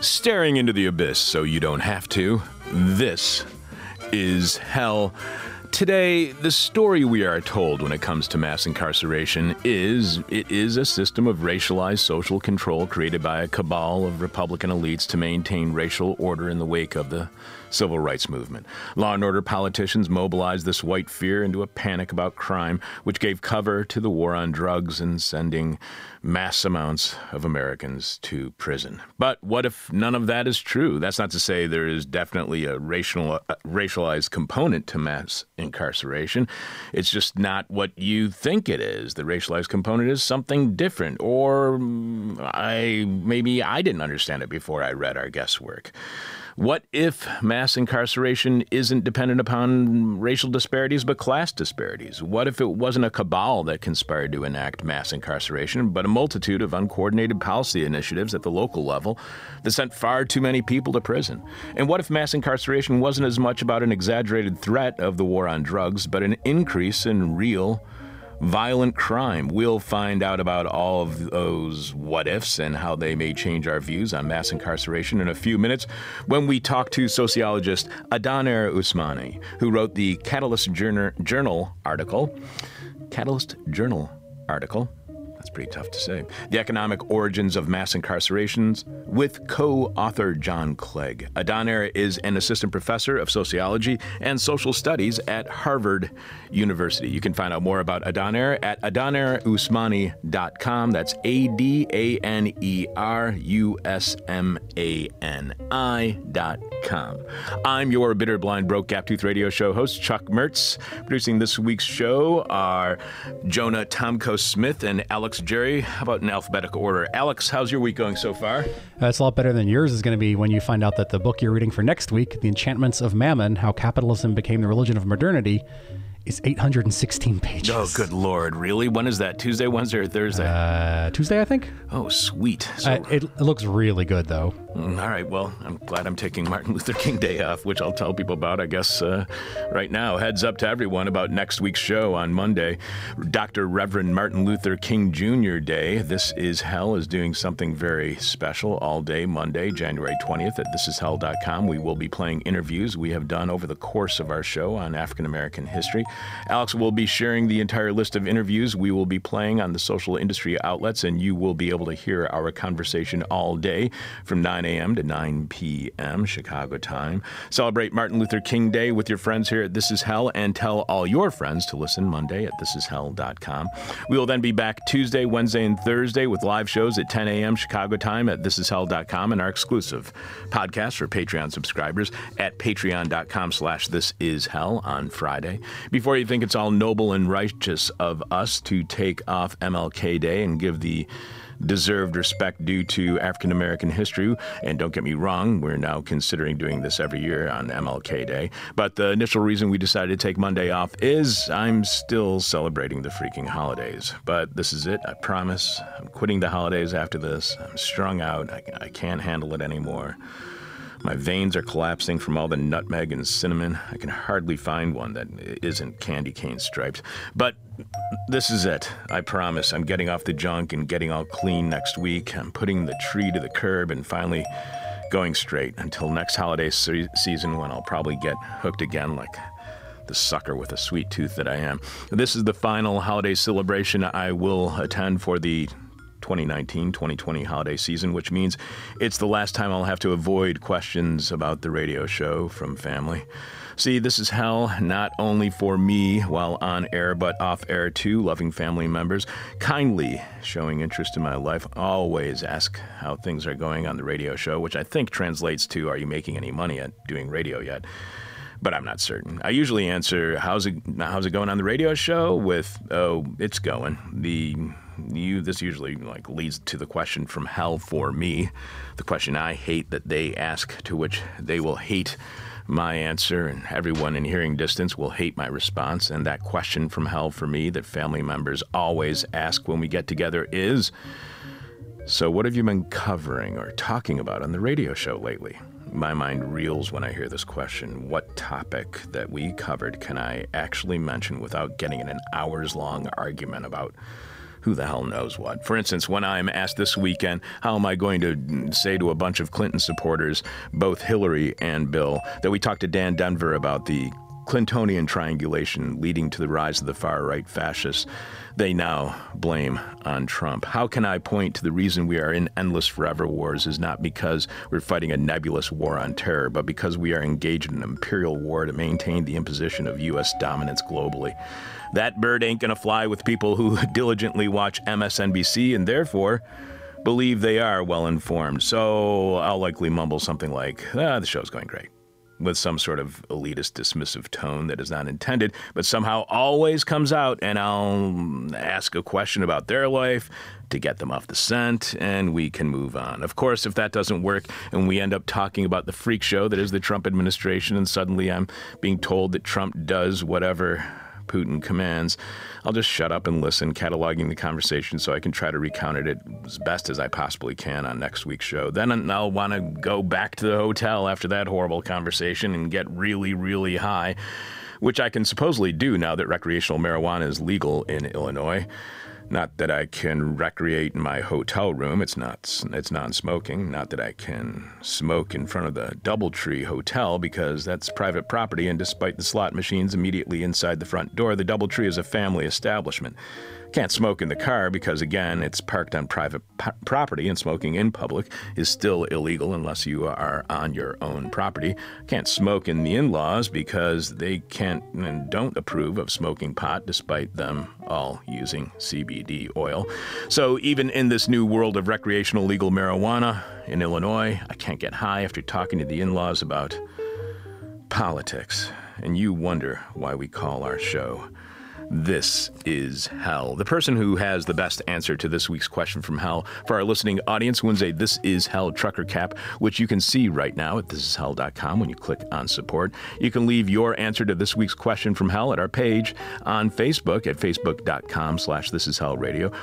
Staring into the abyss so you don't have to. This is hell. Today, the story we are told when it comes to mass incarceration is it is a system of racialized social control created by a cabal of Republican elites to maintain racial order in the wake of the civil rights movement. Law and order politicians mobilized this white fear into a panic about crime, which gave cover to the war on drugs and sending mass amounts of Americans to prison. But what if none of that is true? That's not to say there is definitely a racial, uh, racialized component to mass incarceration. It's just not what you think it is. The racialized component is something different, or mm, I maybe I didn't understand it before I read our guest's work. What if mass incarceration isn't dependent upon racial disparities but class disparities? What if it wasn't a cabal that conspired to enact mass incarceration, but a multitude of uncoordinated policy initiatives at the local level that sent far too many people to prison? And what if mass incarceration wasn't as much about an exaggerated threat of the war on drugs, but an increase in real violent crime. We'll find out about all of those what ifs and how they may change our views on mass incarceration in a few minutes when we talk to sociologist Adaner Usmani, who wrote the Catalyst Journal, article. Catalyst Journal article. That's pretty tough to say. The Economic Origins of Mass Incarcerations with co author John Clegg. Adaner is an assistant professor of sociology and social studies at Harvard University. You can find out more about Adaner at adanerusmani.com. That's A D A N E R U S M A N I.com. I'm your bitter, blind, broke, gap tooth radio show host, Chuck Mertz. Producing this week's show are Jonah Tomko Smith and Alex Jerry. How about in alphabetical order? Alex, how's your week going so far? Uh, That's a lot better than yours is going to be when you find out that the book you're reading for next week, The Enchantments of Mammon How Capitalism Became the Religion of Modernity, is 816 pages. Oh, good lord! Really? When is that? Tuesday, Wednesday, or Thursday? Uh, Tuesday, I think. oh, sweet. So, Uh, it, it looks really good, though. mm, all right. Well, I'm glad I'm taking Martin Luther King Day off, which I'll tell people about. I guess uh, right now. Heads up to everyone about next week's show on Monday, Dr. Reverend Martin Luther King Jr. Day. This is Hell is doing something very special all day Monday, January 20th at thisishell.com. We will be playing interviews we have done over the course of our show on African American history. Alex will be sharing the entire list of interviews we will be playing on the social industry outlets, and you will be able to hear our conversation all day from 9 a.m. to 9 p.m. Chicago time. Celebrate Martin Luther King Day with your friends here at This Is Hell, and tell all your friends to listen Monday at thisishell.com. We will then be back Tuesday, Wednesday, and Thursday with live shows at 10 a.m. Chicago time at thisishell.com and our exclusive podcast for Patreon subscribers at patreon.com slash this is hell on Friday. Before you think it's all noble and righteous of us to take off MLK Day and give the deserved respect due to African American history. And don't get me wrong, we're now considering doing this every year on MLK Day. But the initial reason we decided to take Monday off is I'm still celebrating the freaking holidays. But this is it, I promise. I'm quitting the holidays after this. I'm strung out, I, I can't handle it anymore. My veins are collapsing from all the nutmeg and cinnamon. I can hardly find one that isn't candy cane striped. But this is it. I promise. I'm getting off the junk and getting all clean next week. I'm putting the tree to the curb and finally going straight until next holiday se- season when I'll probably get hooked again like the sucker with a sweet tooth that I am. This is the final holiday celebration I will attend for the 2019 2020 holiday season, which means it's the last time I'll have to avoid questions about the radio show from family. See, this is hell not only for me while on air, but off air too. Loving family members kindly showing interest in my life always ask how things are going on the radio show, which I think translates to Are you making any money at doing radio yet? but I'm not certain. I usually answer, "How's it? How's it going on the radio show?" with, "Oh, it's going." The you this usually like leads to the question from hell for me, the question I hate that they ask, to which they will hate my answer, and everyone in hearing distance will hate my response. And that question from hell for me that family members always ask when we get together is. So, what have you been covering or talking about on the radio show lately? My mind reels when I hear this question. What topic that we covered can I actually mention without getting in an hours long argument about who the hell knows what? For instance, when I'm asked this weekend, how am I going to say to a bunch of Clinton supporters, both Hillary and Bill, that we talked to Dan Denvir about the Clintonian triangulation leading to the rise of the far right fascists they now blame on Trump. How can I point to the reason we are in endless forever wars is not because we're fighting a nebulous war on terror, but because we are engaged in an imperial war to maintain the imposition of U.S. dominance globally? That bird ain't gonna fly with people who diligently watch MSNBC and therefore believe they are well informed. So I'll likely mumble something like, ah, the show's going great with some sort of elitist dismissive tone that is not intended, but somehow always comes out, and I'll ask a question about their life to get them off the scent, and we can move on. Of course, if that doesn't work and we end up talking about the freak show that is the Trump administration, and suddenly I'm being told that Trump does whatever Putin commands, I'll just shut up and listen, cataloging the conversation so I can try to recount it as best as I possibly can on next week's show. Then I'll want to go back to the hotel after that horrible conversation and get really, really high, which I can supposedly do now that recreational marijuana is legal in Illinois. Not that I can recreate in my hotel room. It's not. It's non-smoking. Not that I can smoke in front of the DoubleTree Hotel because that's private property. And despite the slot machines immediately inside the front door, the DoubleTree is a family establishment. Can't smoke in the car because, again, it's parked on private property and smoking in public is still illegal unless you are on your own property. Can't smoke in the in laws because they can't and don't approve of smoking pot despite them all using CBD oil. So, even in this new world of recreational legal marijuana in Illinois, I can't get high after talking to the in laws about politics. And you wonder why we call our show this is Hell. The person who has the best answer to this week's question from Hell for our listening audience wins a This Is Hell trucker cap, which you can see right now at thisishell.com when you click on support. You can leave your answer to this week's question from Hell at our page on Facebook at facebook.com slash This Is Hell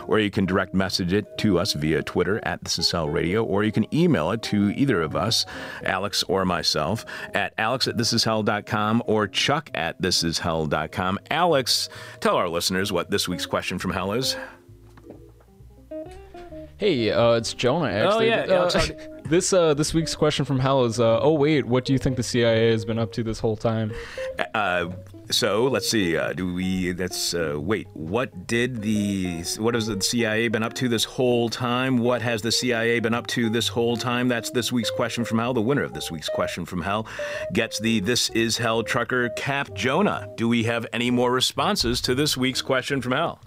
or you can direct message it to us via Twitter at This Is Radio, or you can email it to either of us, Alex or myself, at alex at thisishell.com or chuck at thisishell.com. Alex, Tell our listeners what this week's question from hell is. Hey, uh, it's Jonah. Actually, oh yeah. Uh, this uh, this week's question from hell is: uh, Oh wait, what do you think the CIA has been up to this whole time? Uh, so let's see. Uh, do we? That's wait. What did the? What has the CIA been up to this whole time? What has the CIA been up to this whole time? That's this week's question from hell. The winner of this week's question from hell gets the "This Is Hell" trucker cap. Jonah, do we have any more responses to this week's question from hell?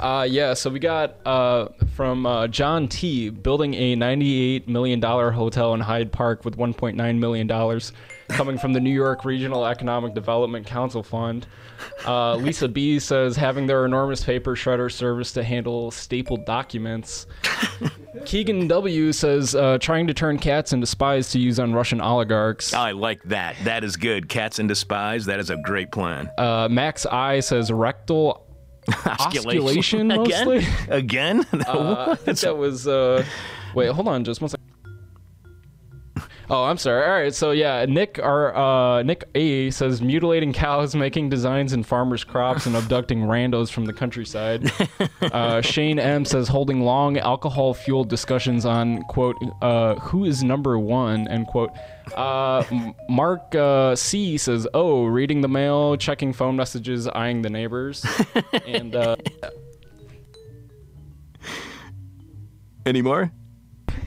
Uh, yeah, so we got uh, from uh, John T. building a $98 million hotel in Hyde Park with $1.9 million coming from the New York Regional Economic Development Council Fund. Uh, Lisa B says having their enormous paper shredder service to handle stapled documents. Keegan W says uh, trying to turn cats into spies to use on Russian oligarchs. I like that. That is good. Cats into spies. That is a great plan. Uh, Max I says rectal osculation, mostly. Again? Again? uh, I think that was. Uh, wait, hold on, just one second. Oh, I'm sorry. All right, so yeah, Nick our uh, Nick A says mutilating cows, making designs in farmers' crops, and abducting randos from the countryside. Uh, Shane M says holding long alcohol-fueled discussions on quote uh, who is number one end quote. Uh, Mark uh, C says oh reading the mail, checking phone messages, eyeing the neighbors, and. Uh, Any more?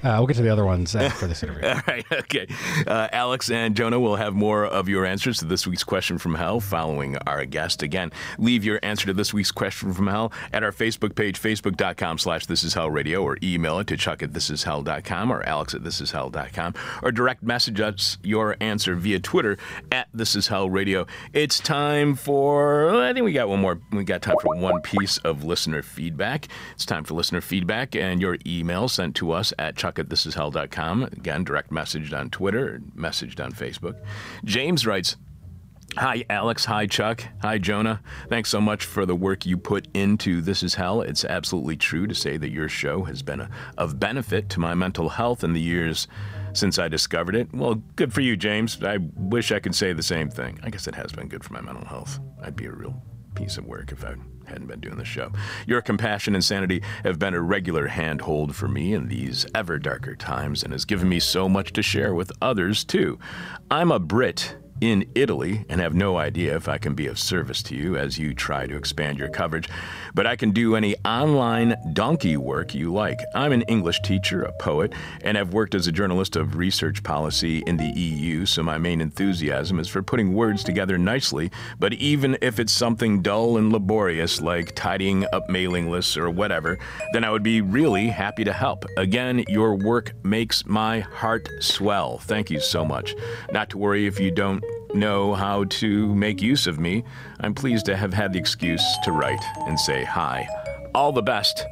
Uh, we'll get to the other ones after this interview. All right, okay. Uh, Alex and Jonah will have more of your answers to this week's question from hell following our guest. Again, leave your answer to this week's question from hell at our Facebook page, facebook.com slash this is hell radio, or email it to chuck at thisishell.com or alex at thisishell.com, or direct message us your answer via Twitter at this is hell radio. It's time for, I think we got one more, we got time for one piece of listener feedback. It's time for listener feedback and your email sent to us at chuck chuck at thisishell.com. Again, direct messaged on Twitter, messaged on Facebook. James writes, Hi, Alex. Hi, Chuck. Hi, Jonah. Thanks so much for the work you put into This Is Hell. It's absolutely true to say that your show has been a, of benefit to my mental health in the years since I discovered it. Well, good for you, James. I wish I could say the same thing. I guess it has been good for my mental health. I'd be a real piece of work if I hadn't been doing the show. Your compassion and sanity have been a regular handhold for me in these ever darker times and has given me so much to share with others, too. I'm a Brit in Italy and have no idea if I can be of service to you as you try to expand your coverage, but I can do any online donkey work you like. I'm an English teacher, a poet, and have worked as a journalist of research policy in the EU, so my main enthusiasm is for putting words together nicely, but even if it's something dull and laborious like tidying up mailing lists or whatever, then I would be really happy to help. Again, your work makes my heart swell. Thank you so much. Not to worry if you don't know how to make use of me, I'm pleased to have had the excuse to write and say hi. All the best.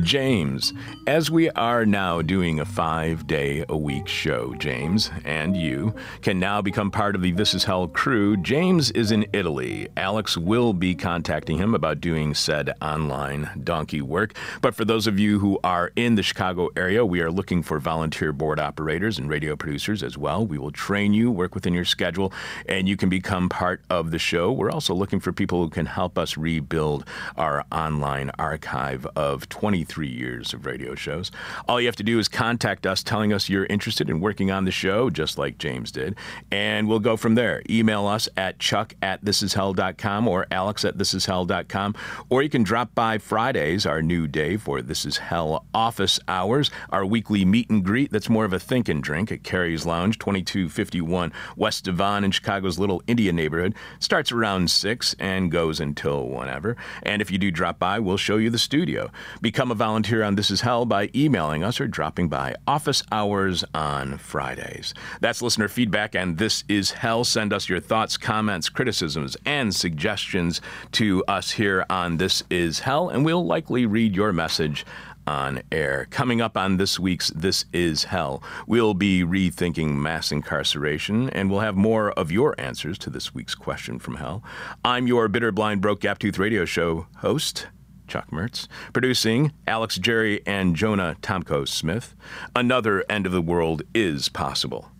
James, as we are now doing a five day a week show, James and you can now become part of the This Is Hell crew. James is in Italy. Alex will be contacting him about doing said online donkey work. But for those of you who are in the Chicago area, we are looking for volunteer board operators and radio producers as well. We will train you, work within your schedule, and you can become part of the show. We're also looking for people who can help us rebuild our online archive of 20 23 years of radio shows. All you have to do is contact us telling us you're interested in working on the show, just like James did, and we'll go from there. Email us at chuck at thisishell.com or alex at thisishell.com, or you can drop by Fridays, our new day for This Is Hell office hours, our weekly meet and greet that's more of a think and drink at Carrie's Lounge, 2251 West Devon in Chicago's little India neighborhood. Starts around 6 and goes until whenever. And if you do drop by, we'll show you the studio. Become a volunteer on This Is Hell by emailing us or dropping by office hours on Fridays. That's listener feedback, and This Is Hell. Send us your thoughts, comments, criticisms, and suggestions to us here on This Is Hell, and we'll likely read your message on air. Coming up on this week's This Is Hell, we'll be rethinking mass incarceration, and we'll have more of your answers to this week's question from hell. I'm your bitter, blind, broke, gap tooth radio show host, Chuck Mertz. Producing Alex Jerry and Jonah Tomko Smith. Another end of the world is possible.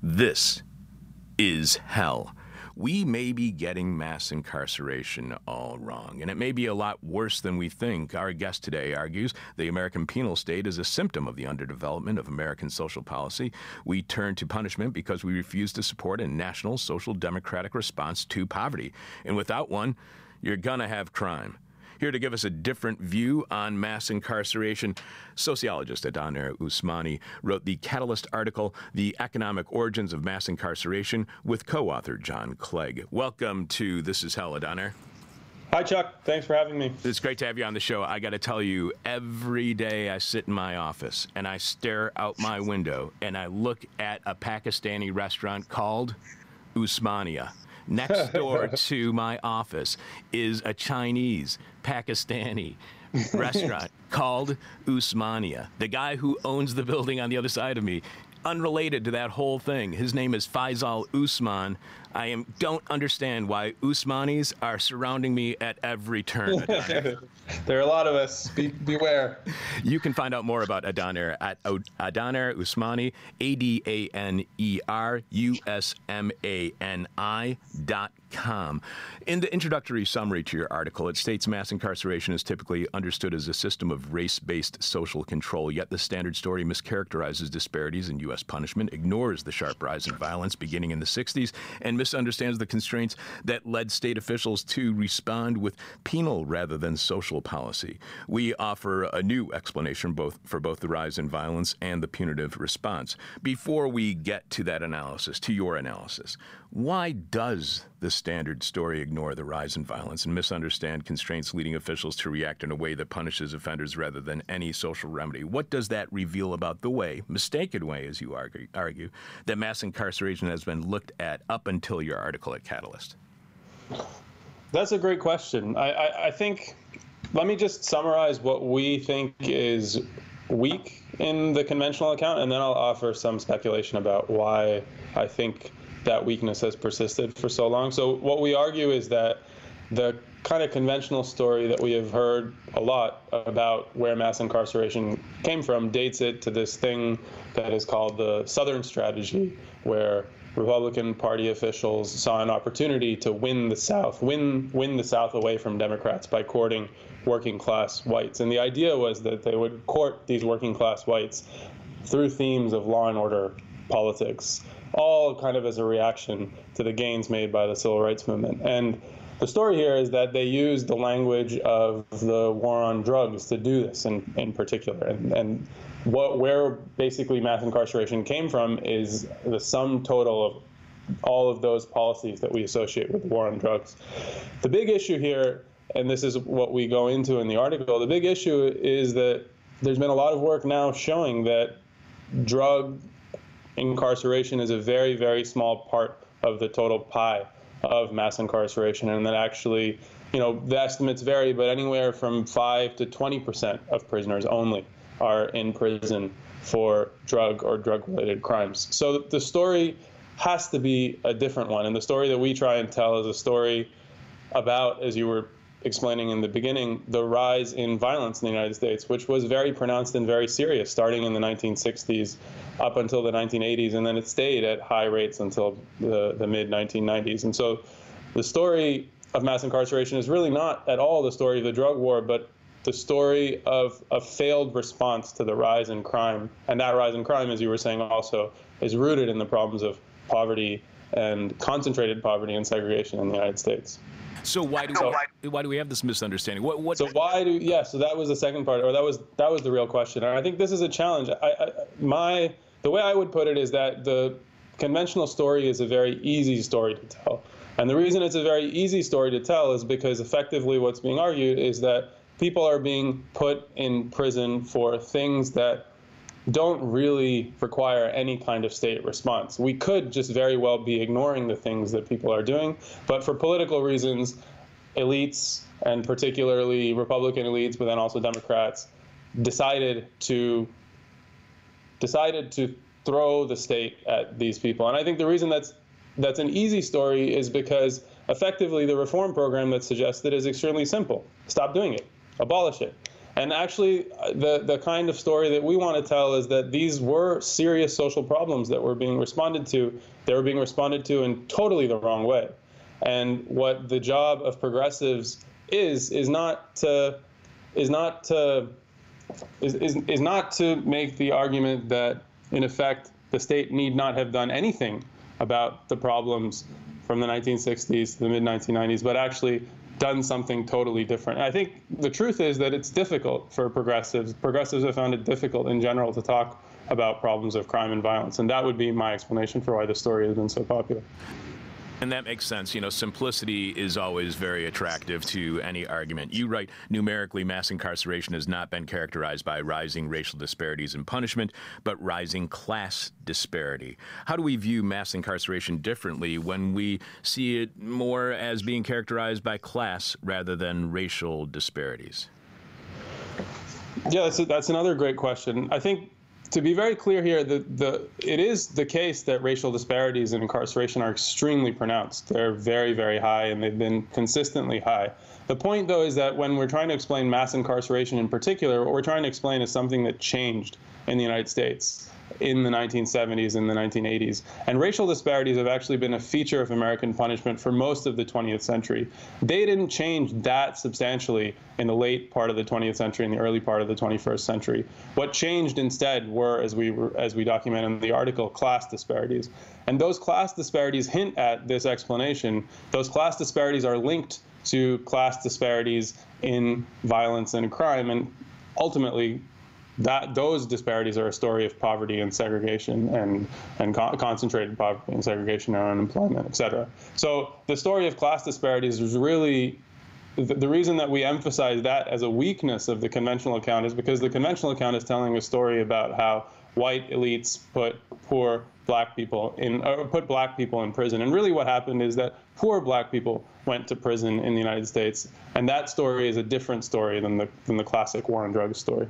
This is hell. We may be getting mass incarceration all wrong, and it may be a lot worse than we think. Our guest today argues the American penal state is a symptom of the underdevelopment of American social policy. We turn to punishment because we refuse to support a national social democratic response to poverty. And without one, you're gonna have crime. Here to give us a different view on mass incarceration, sociologist Adaner Usmani wrote the Catalyst article, The Economic Origins of Mass Incarceration, with co author John Clegg. Welcome to This Is Hell, Adaner. Hi, Chuck. Thanks for having me. It's great to have you on the show. I got to tell you, every day I sit in my office and I stare out my window and I look at a Pakistani restaurant called Usmania. Next door to my office is a Chinese, Pakistani restaurant called Usmania. The guy who owns the building on the other side of me, unrelated to that whole thing, his name is Faisal Usman. I am don't understand why Usmanis are surrounding me at every turn. there are a lot of us. Be, beware. You can find out more about Adaner at Adaner Usmani, A D A N E R U S M A N I dot com. In the introductory summary to your article, it states mass incarceration is typically understood as a system of race based social control, yet the standard story mischaracterizes disparities in U.S. punishment, ignores the sharp rise in violence beginning in the 60s, and misunderstands the constraints that led state officials to respond with penal rather than social policy. We offer a new explanation both for both the rise in violence and the punitive response. Before we get to that analysis, to your analysis, why does the standard story ignore the rise in violence and misunderstand constraints leading officials to react in a way that punishes offenders rather than any social remedy? What does that reveal about the way, mistaken way, as you argue, argue that mass incarceration has been looked at up until your article at Catalyst? That's a great question. I, I, I think, let me just summarize what we think is weak in the conventional account, and then I'll offer some speculation about why I think that weakness has persisted for so long. So what we argue is that the kind of conventional story that we have heard a lot about where mass incarceration came from dates it to this thing that is called the Southern Strategy, where Republican Party officials saw an opportunity to win the South, win win the South away from Democrats by courting working class whites. And the idea was that they would court these working class whites through themes of law and order politics, all kind of as a reaction to the gains made by the civil rights movement. And the story here is that they used the language of the war on drugs to do this in, in particular. And, and what where basically mass incarceration came from is the sum total of all of those policies that we associate with the war on drugs. The big issue here, and this is what we go into in the article, the big issue is that there's been a lot of work now showing that drug incarceration is a very, very small part of the total pie of mass incarceration, and that actually, you know, the estimates vary, but anywhere from 5 to 20 percent of prisoners only are in prison for drug or drug related crimes. So the story has to be a different one. And the story that we try and tell is a story about, as you were explaining in the beginning, the rise in violence in the United States, which was very pronounced and very serious starting in the 1960s up until the 1980s. And then it stayed at high rates until the, the mid 1990s. And so the story of mass incarceration is really not at all the story of the drug war, but the story of a failed response to the rise in crime. And that rise in crime, as you were saying also, is rooted in the problems of poverty and concentrated poverty and segregation in the United States. So why do so, we, why do we have this misunderstanding? What what? So why do yeah? So that was the second part, or that was that was the real question. And I think this is a challenge. I, I, my the way I would put it is that the conventional story is a very easy story to tell, and the reason it's a very easy story to tell is because effectively what's being argued is that people are being put in prison for things that don't really require any kind of state response. We could just very well be ignoring the things that people are doing, but for political reasons, elites, and particularly Republican elites, but then also Democrats, decided to decided to throw the state at these people. And I think the reason that's that's an easy story is because effectively the reform program that's suggested is extremely simple. Stop doing it abolish it. And actually, the, the kind of story that we want to tell is that these were serious social problems that were being responded to. They were being responded to in totally the wrong way. And what the job of progressives is is not to is not to is, is, is not to make the argument that in effect the state need not have done anything about the problems from the 1960s to the mid 1990s, but actually done something totally different. I think the truth is that it's difficult for progressives. Progressives have found it difficult in general to talk about problems of crime and violence, and that would be my explanation for why the story has been so popular. And that makes sense. You know, simplicity is always very attractive to any argument. You write numerically, mass incarceration has not been characterized by rising racial disparities in punishment, but rising class disparity. How do we view mass incarceration differently when we see it more as being characterized by class rather than racial disparities? Yeah, that's, a, that's another great question. I think to be very clear here, the, the, it is the case that racial disparities in incarceration are extremely pronounced. They're very, very high, and they've been consistently high. The point, though, is that when we're trying to explain mass incarceration in particular, what we're trying to explain is something that changed in the United States in the 1970s and the 1980s. And racial disparities have actually been a feature of American punishment for most of the 20th century. They didn't change that substantially in the late part of the 20th century and the early part of the 21st century. What changed instead were, as we were, as we document in the article, class disparities. And those class disparities hint at this explanation. Those class disparities are linked to class disparities in violence and crime. And ultimately, that those disparities are a story of poverty and segregation and and co- concentrated poverty and segregation and unemployment, et cetera. So the story of class disparities is really the, the reason that we emphasize that as a weakness of the conventional account is because the conventional account is telling a story about how white elites put poor black people in uh, put black people in prison. And really what happened is that poor black people went to prison in the United States. And that story is a different story than the than the classic war on drugs story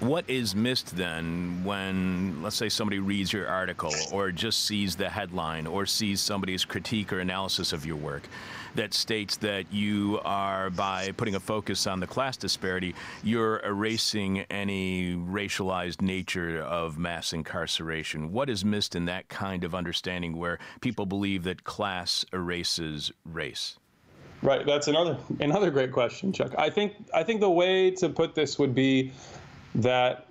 What is missed then when, let's say, somebody reads your article or just sees the headline or sees somebody's critique or analysis of your work that states that you are, by putting a focus on the class disparity, you're erasing any racialized nature of mass incarceration? What is missed in that kind of understanding where people believe that class erases race? Right. That's another another great question, Chuck. I think I think the way to put this would be that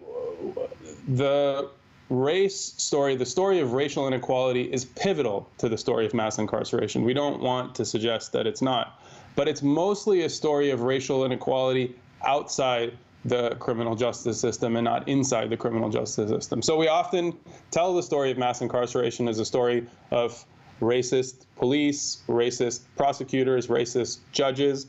the race story, the story of racial inequality, is pivotal to the story of mass incarceration. We don't want to suggest that it's not, but it's mostly a story of racial inequality outside the criminal justice system and not inside the criminal justice system. So we often tell the story of mass incarceration as a story of racist police, racist prosecutors, racist judges.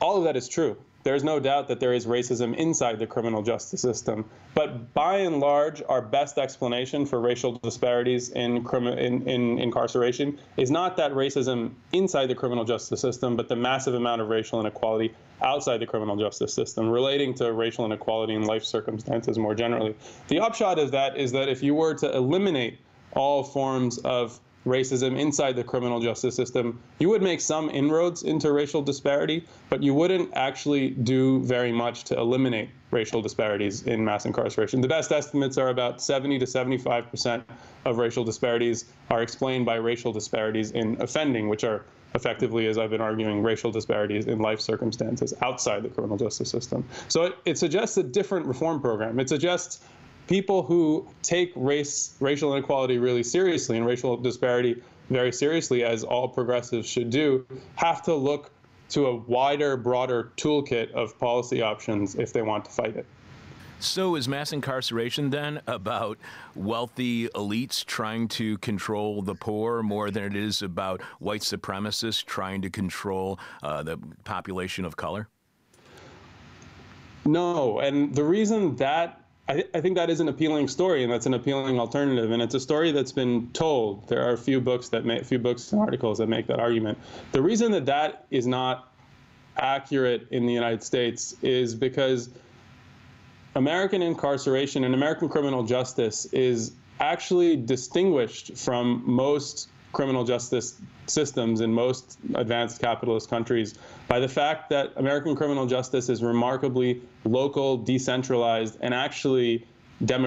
All of that is true there's no doubt that there is racism inside the criminal justice system. But by and large, our best explanation for racial disparities in, in, in, incarceration is not that racism inside the criminal justice system, but the massive amount of racial inequality outside the criminal justice system relating to racial inequality in life circumstances more generally. The upshot of that is that if you were to eliminate all forms of racism inside the criminal justice system, you would make some inroads into racial disparity, but you wouldn't actually do very much to eliminate racial disparities in mass incarceration. The best estimates are about 70 to 75 percent of racial disparities are explained by racial disparities in offending, which are effectively, as I've been arguing, racial disparities in life circumstances outside the criminal justice system. So it, it suggests a different reform program. It suggests people who take race, racial inequality really seriously and racial disparity very seriously, as all progressives should do, have to look to a wider, broader toolkit of policy options if they want to fight it. So, is mass incarceration then about wealthy elites trying to control the poor more than it is about white supremacists trying to control uh, the population of color? No, and the reason that I, th- I, think that is an appealing story, and that's an appealing alternative, and it's a story that's been told. There are a few books that make, few books and articles that make that argument. The reason that that is not accurate in the United States is because American incarceration and American criminal justice is actually distinguished from most criminal justice systems in most advanced capitalist countries by the fact that American criminal justice is remarkably local, decentralized, and actually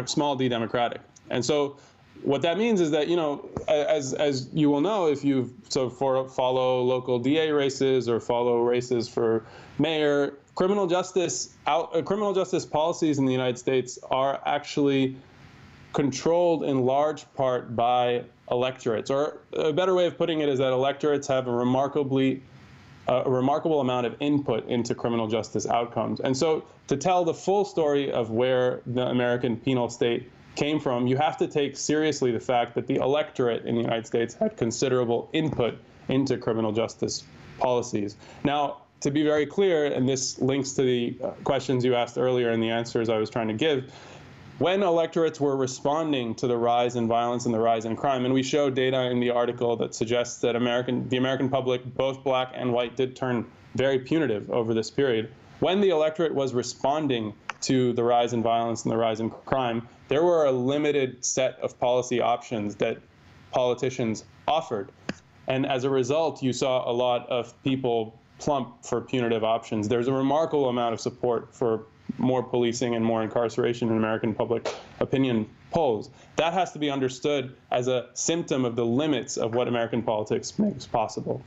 small d democratic. And so what that means is that you know as as you will know if you so for follow local DA races or follow races for mayor criminal justice out uh, criminal justice policies in the United States are actually controlled in large part by electorates. Or a better way of putting it is that electorates have a remarkably a remarkable amount of input into criminal justice outcomes. And so to tell the full story of where the American penal state came from, you have to take seriously the fact that the electorate in the United States had considerable input into criminal justice policies. Now, to be very clear, and this links to the questions you asked earlier and the answers I was trying to give, when electorates were responding to the rise in violence and the rise in crime, and we show data in the article that suggests that American, the American public, both black and white, did turn very punitive over this period. When the electorate was responding to the rise in violence and the rise in crime, there were a limited set of policy options that politicians offered. And as a result, you saw a lot of people plump for punitive options. There's a remarkable amount of support for more policing and more incarceration in American public opinion polls. That has to be understood as a symptom of the limits of what American politics makes possible.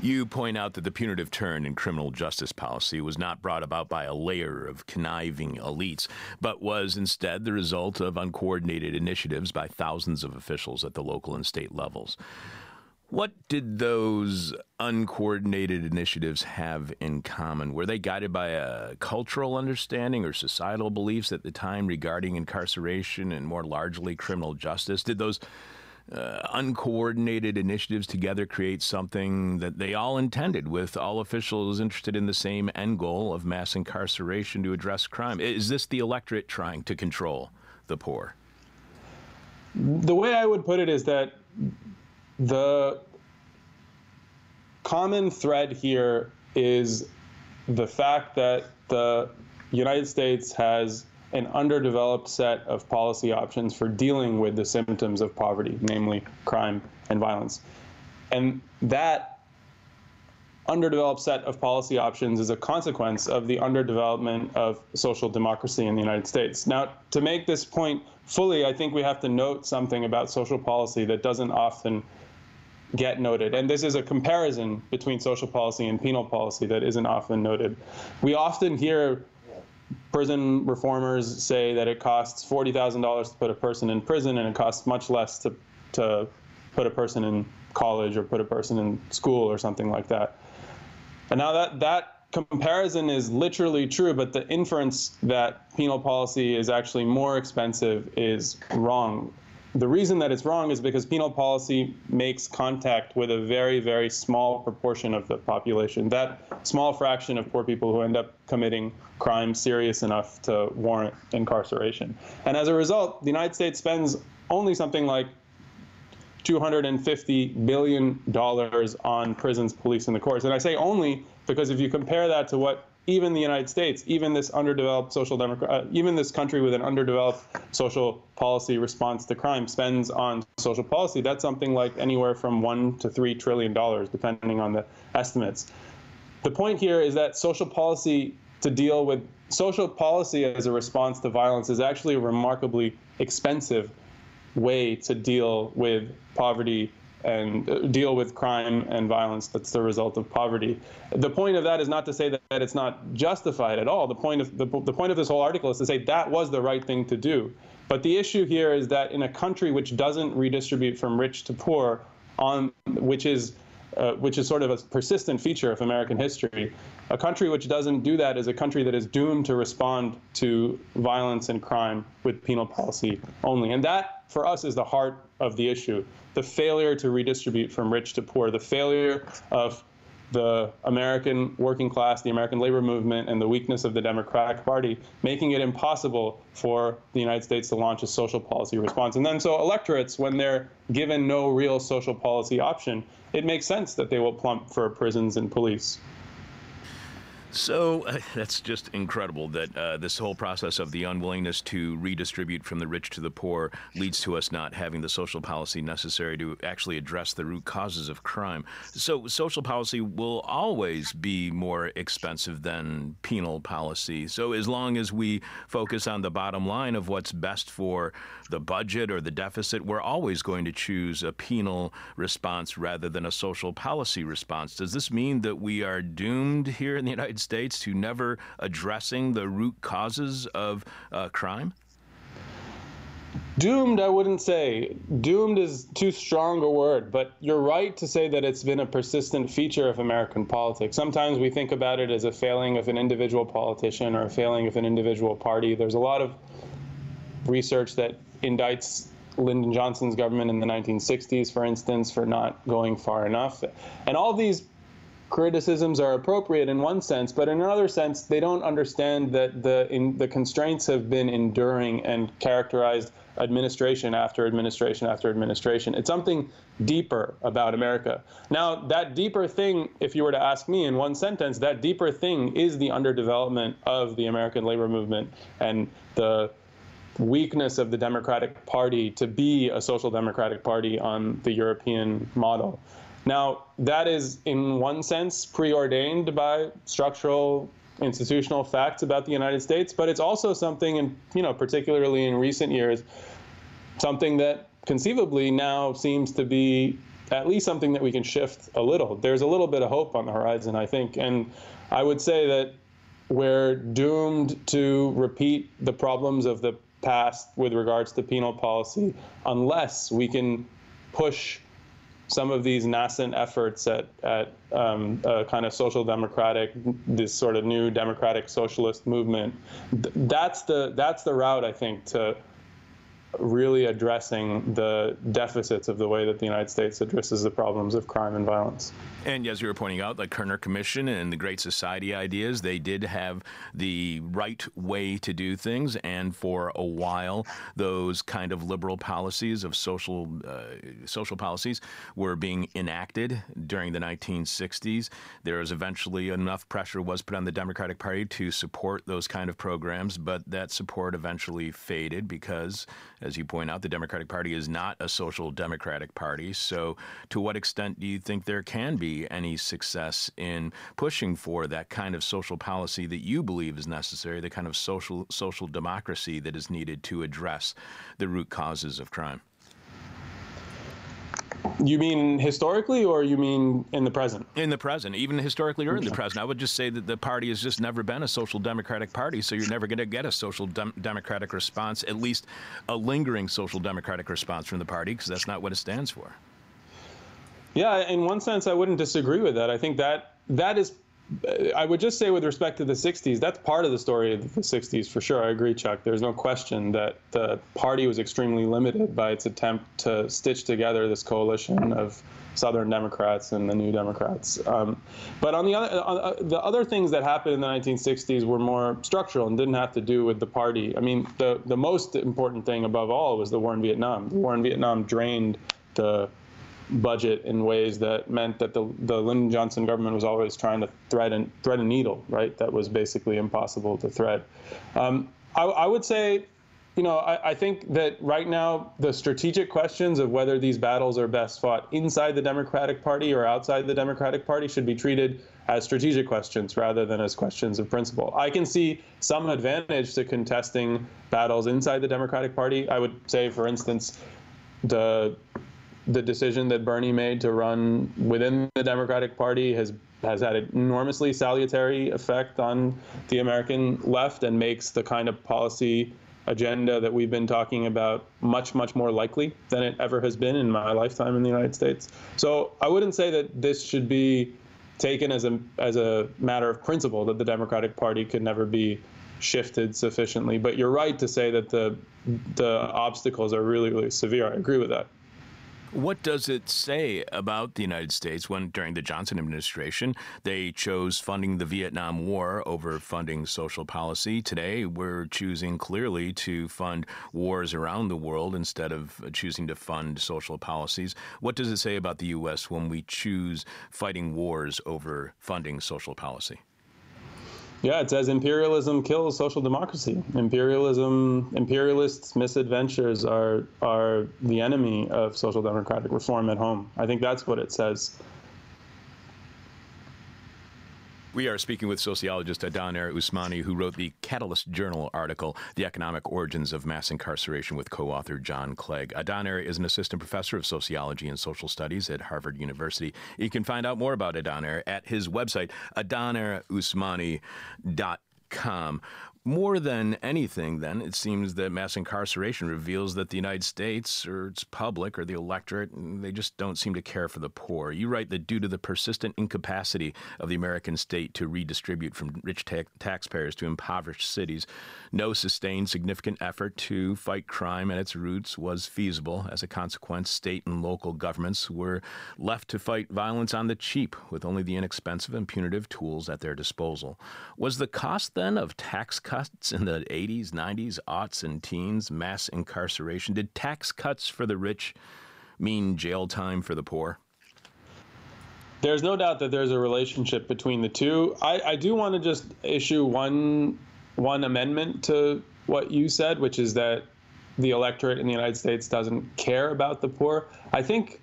You point out that the punitive turn in criminal justice policy was not brought about by a layer of conniving elites, but was instead the result of uncoordinated initiatives by thousands of officials at the local and state levels. What did those uncoordinated initiatives have in common? Were they guided by a cultural understanding or societal beliefs at the time regarding incarceration and more largely criminal justice? Did those uh, uncoordinated initiatives together create something that they all intended, with all officials interested in the same end goal of mass incarceration to address crime? Is this the electorate trying to control the poor? The way I would put it is that the common thread here is the fact that the United States has an underdeveloped set of policy options for dealing with the symptoms of poverty, namely crime and violence. And that underdeveloped set of policy options is a consequence of the underdevelopment of social democracy in the United States. Now, to make this point fully, I think we have to note something about social policy that doesn't often get noted. And this is a comparison between social policy and penal policy that isn't often noted. We often hear prison reformers say that it costs $40,000 to put a person in prison and it costs much less to, to put a person in college or put a person in school or something like that. And now that, that comparison is literally true, but the inference that penal policy is actually more expensive is wrong. The reason that it's wrong is because penal policy makes contact with a very, very small proportion of the population. That small fraction of poor people who end up committing crimes serious enough to warrant incarceration. And as a result, the United States spends only something like $250 billion on prisons, police, and the courts. And I say only because if you compare that to what even the United States, even this underdeveloped social democrat, uh, even this country with an underdeveloped social policy response to crime spends on social policy, that's something like anywhere from one to three trillion dollars, depending on the estimates. The point here is that social policy to deal with social policy as a response to violence is actually a remarkably expensive way to deal with poverty and uh, deal with crime and violence that's the result of poverty. The point of that is not to say that, that it's not justified at all. The point of the, the point of this whole article is to say that was the right thing to do. But the issue here is that in a country which doesn't redistribute from rich to poor, on which is uh, which is sort of a persistent feature of American history. A country which doesn't do that is a country that is doomed to respond to violence and crime with penal policy only. And that, for us, is the heart of the issue the failure to redistribute from rich to poor, the failure of the American working class, the American labor movement, and the weakness of the Democratic Party, making it impossible for the United States to launch a social policy response. And then, so electorates, when they're given no real social policy option, it makes sense that they will plump for prisons and police. So uh, that's just incredible that uh, this whole process of the unwillingness to redistribute from the rich to the poor leads to us not having the social policy necessary to actually address the root causes of crime. So social policy will always be more expensive than penal policy. So as long as we focus on the bottom line of what's best for the budget or the deficit, we're always going to choose a penal response rather than a social policy response. Does this mean that we are doomed here in the United States to never addressing the root causes of uh, crime? Doomed, I wouldn't say. Doomed is too strong a word, but you're right to say that it's been a persistent feature of American politics. Sometimes we think about it as a failing of an individual politician or a failing of an individual party. There's a lot of research that indicts Lyndon Johnson's government in the 1960s, for instance, for not going far enough. And all these criticisms are appropriate in one sense, but in another sense, they don't understand that the in, the constraints have been enduring and characterized administration after administration after administration. It's something deeper about America. Now, that deeper thing, if you were to ask me in one sentence, that deeper thing is the underdevelopment of the American labor movement and the weakness of the Democratic Party to be a social democratic party on the European model. Now, that is in one sense preordained by structural institutional facts about the United States, but it's also something, and you know, particularly in recent years, something that conceivably now seems to be at least something that we can shift a little. There's a little bit of hope on the horizon, I think, and I would say that we're doomed to repeat the problems of the past with regards to penal policy unless we can push some of these nascent efforts at, at um, a kind of social democratic, this sort of new democratic socialist movement. That's the, that's the route, I think, to really addressing the deficits of the way that the United States addresses the problems of crime and violence. And as you were pointing out, the Kerner Commission and the Great Society ideas, they did have the right way to do things. And for a while, those kind of liberal policies of social uh, social policies were being enacted during the 1960s. There was eventually enough pressure was put on the Democratic Party to support those kind of programs, but that support eventually faded because, as you point out, the Democratic Party is not a social democratic party. So, to what extent do you think there can be any success in pushing for that kind of social policy that you believe is necessary, the kind of social social democracy that is needed to address the root causes of crime? You mean historically, or you mean in the present? In the present, even historically or in the present. I would just say that the party has just never been a social democratic party, so you're never going to get a social dem- democratic response, at least a lingering social democratic response from the party, because that's not what it stands for. Yeah, in one sense, I wouldn't disagree with that. I think that that is, I would just say with respect to the 60s, that's part of the story of the 60s for sure. I agree, Chuck. There's no question that the party was extremely limited by its attempt to stitch together this coalition of Southern Democrats and the New Democrats. Um, but on the other, uh, the other things that happened in the 1960s were more structural and didn't have to do with the party. I mean, the the most important thing above all was the war in Vietnam. The war in Vietnam drained the budget in ways that meant that the, the Lyndon Johnson government was always trying to thread, and, thread a needle, right? That was basically impossible to thread. Um, I, I, would say, you know, I, I, think that right now the strategic questions of whether these battles are best fought inside the Democratic Party or outside the Democratic Party should be treated as strategic questions rather than as questions of principle. I can see some advantage to contesting battles inside the Democratic Party. I would say, for instance, the the decision that Bernie made to run within the Democratic Party has has had an enormously salutary effect on the American left and makes the kind of policy agenda that we've been talking about much much more likely than it ever has been in my lifetime in the United States. So I wouldn't say that this should be taken as a as a matter of principle that the Democratic Party could never be shifted sufficiently. But you're right to say that the the obstacles are really really severe. I agree with that. What does it say about the United States when, during the Johnson administration, they chose funding the Vietnam War over funding social policy? Today, we're choosing clearly to fund wars around the world instead of choosing to fund social policies. What does it say about the U.S. when we choose fighting wars over funding social policy? Yeah, it says imperialism kills social democracy. Imperialism, imperialists' misadventures are are the enemy of social democratic reform at home. I think that's what it says. We are speaking with sociologist Adaner Usmani, who wrote the Catalyst Journal article, The Economic Origins of Mass Incarceration, with co author John Clegg. Adaner is an assistant professor of sociology and social studies at Harvard University. You can find out more about Adaner at his website, adanerusmani.com. More than anything, then, it seems that mass incarceration reveals that the United States, or its public, or the electorate, mm, they just don't seem to care for the poor. You write that due to the persistent incapacity of the American state to redistribute from rich ta- taxpayers to impoverished cities, no sustained significant effort to fight crime at its roots was feasible. As a consequence, state and local governments were left to fight violence on the cheap with only the inexpensive and punitive tools at their disposal. Was the cost then of tax cuts in the 80s, 90s, aughts, and teens, mass incarceration? Did tax cuts for the rich mean jail time for the poor? There's no doubt that there's a relationship between the two. I, I do want to just issue one one amendment to what you said, which is that the electorate in the United States doesn't care about the poor. I think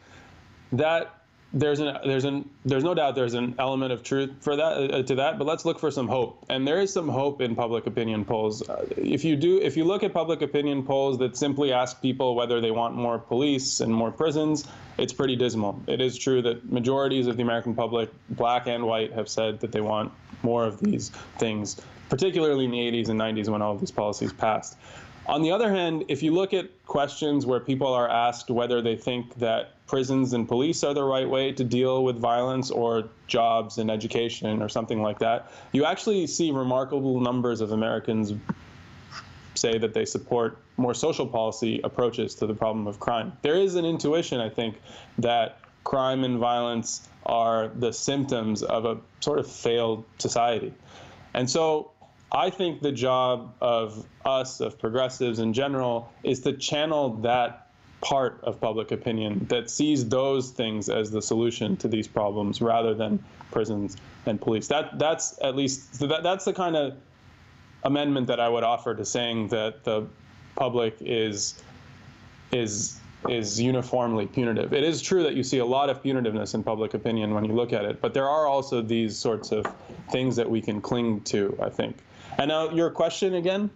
that there's an there's an there's no doubt there's an element of truth for that uh, to that but let's look for some hope. And there is some hope in public opinion polls. Uh, if you do if you look at public opinion polls that simply ask people whether they want more police and more prisons it's pretty dismal. It is true that majorities of the american public black and white have said that they want more of these things particularly in the 80s and 90s when all of these policies passed. On the other hand, if you look at questions where people are asked whether they think that prisons and police are the right way to deal with violence or jobs and education or something like that, you actually see remarkable numbers of Americans say that they support more social policy approaches to the problem of crime. There is an intuition, I think, that crime and violence are the symptoms of a sort of failed society. And so I think the job of us, of progressives in general, is to channel that part of public opinion that sees those things as the solution to these problems rather than prisons and police. That that's at least that, that's the kind of amendment that I would offer to saying that the public is is is uniformly punitive. It is true that you see a lot of punitiveness in public opinion when you look at it, but there are also these sorts of things that we can cling to, I think. And now your question again?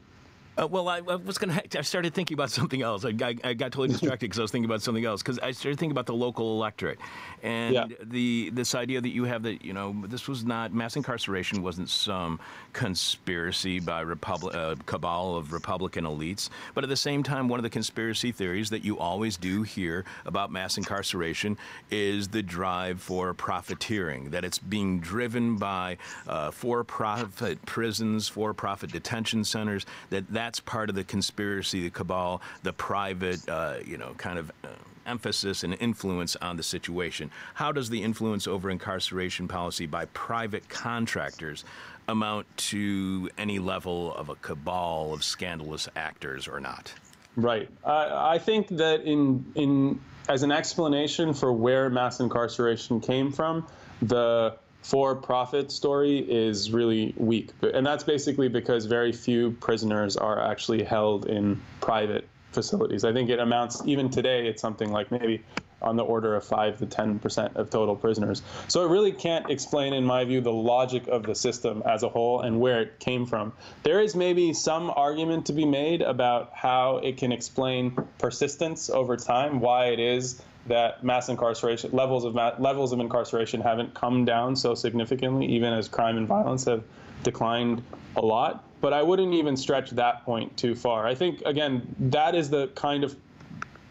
Uh, well, I, I, was gonna. I started thinking about something else. I, I, I got totally distracted because I was thinking about something else. Because I started thinking about the local electorate, and yeah. the this idea that you have that you know this was not mass incarceration wasn't some conspiracy by Republic uh, cabal of Republican elites, but at the same time, one of the conspiracy theories that you always do hear about mass incarceration is the drive for profiteering. That it's being driven by uh, for-profit prisons, for-profit detention centers. That that that's part of the conspiracy, the cabal, the private, uh, you know, kind of. Uh, emphasis and influence on the situation. How does the influence over incarceration policy by private contractors amount to any level of a cabal of scandalous actors or not? Right. I think that in in as an explanation for where mass incarceration came from, the for profit story is really weak. And that's basically because very few prisoners are actually held in private facilities. I think it amounts, even today, it's something like maybe on the order of 5 to 10% of total prisoners. So it really can't explain, in my view, the logic of the system as a whole and where it came from. There is maybe some argument to be made about how it can explain persistence over time, why it is that mass incarceration levels of levels of incarceration haven't come down so significantly, even as crime and violence have declined a lot. But I wouldn't even stretch that point too far. I think again that is the kind of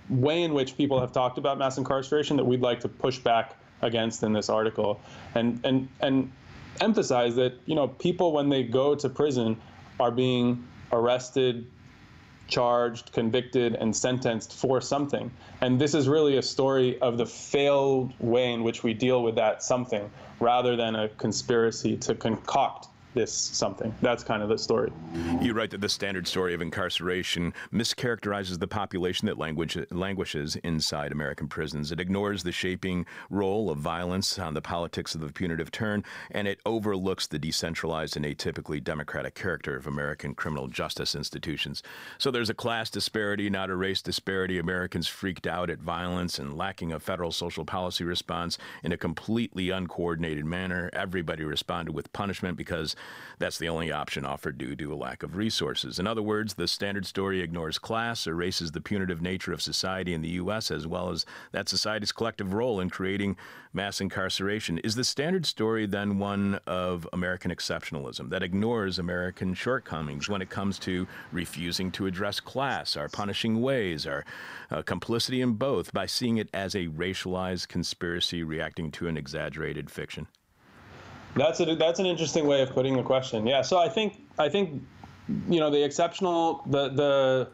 way in which people have talked about mass incarceration that we'd like to push back against in this article, and and and emphasize that you know people when they go to prison are being arrested charged, convicted, and sentenced for something. And this is really a story of the failed way in which we deal with that something rather than a conspiracy to concoct this something. That's kind of the story. You write that the standard story of incarceration mischaracterizes the population that language, languishes inside American prisons. It ignores the shaping role of violence on the politics of the punitive turn, and it overlooks the decentralized and atypically democratic character of American criminal justice institutions. So there's a class disparity, not a race disparity. Americans freaked out at violence and lacking a federal social policy response in a completely uncoordinated manner. Everybody responded with punishment because that's the only option offered due to a lack of resources. In other words, the standard story ignores class, erases the punitive nature of society in the U.S., as well as that society's collective role in creating mass incarceration. Is the standard story then one of American exceptionalism that ignores American shortcomings when it comes to refusing to address class, our punishing ways, our uh, complicity in both, by seeing it as a racialized conspiracy reacting to an exaggerated fiction? That's a that's an interesting way of putting the question. Yeah. So I think I think you know the exceptional the the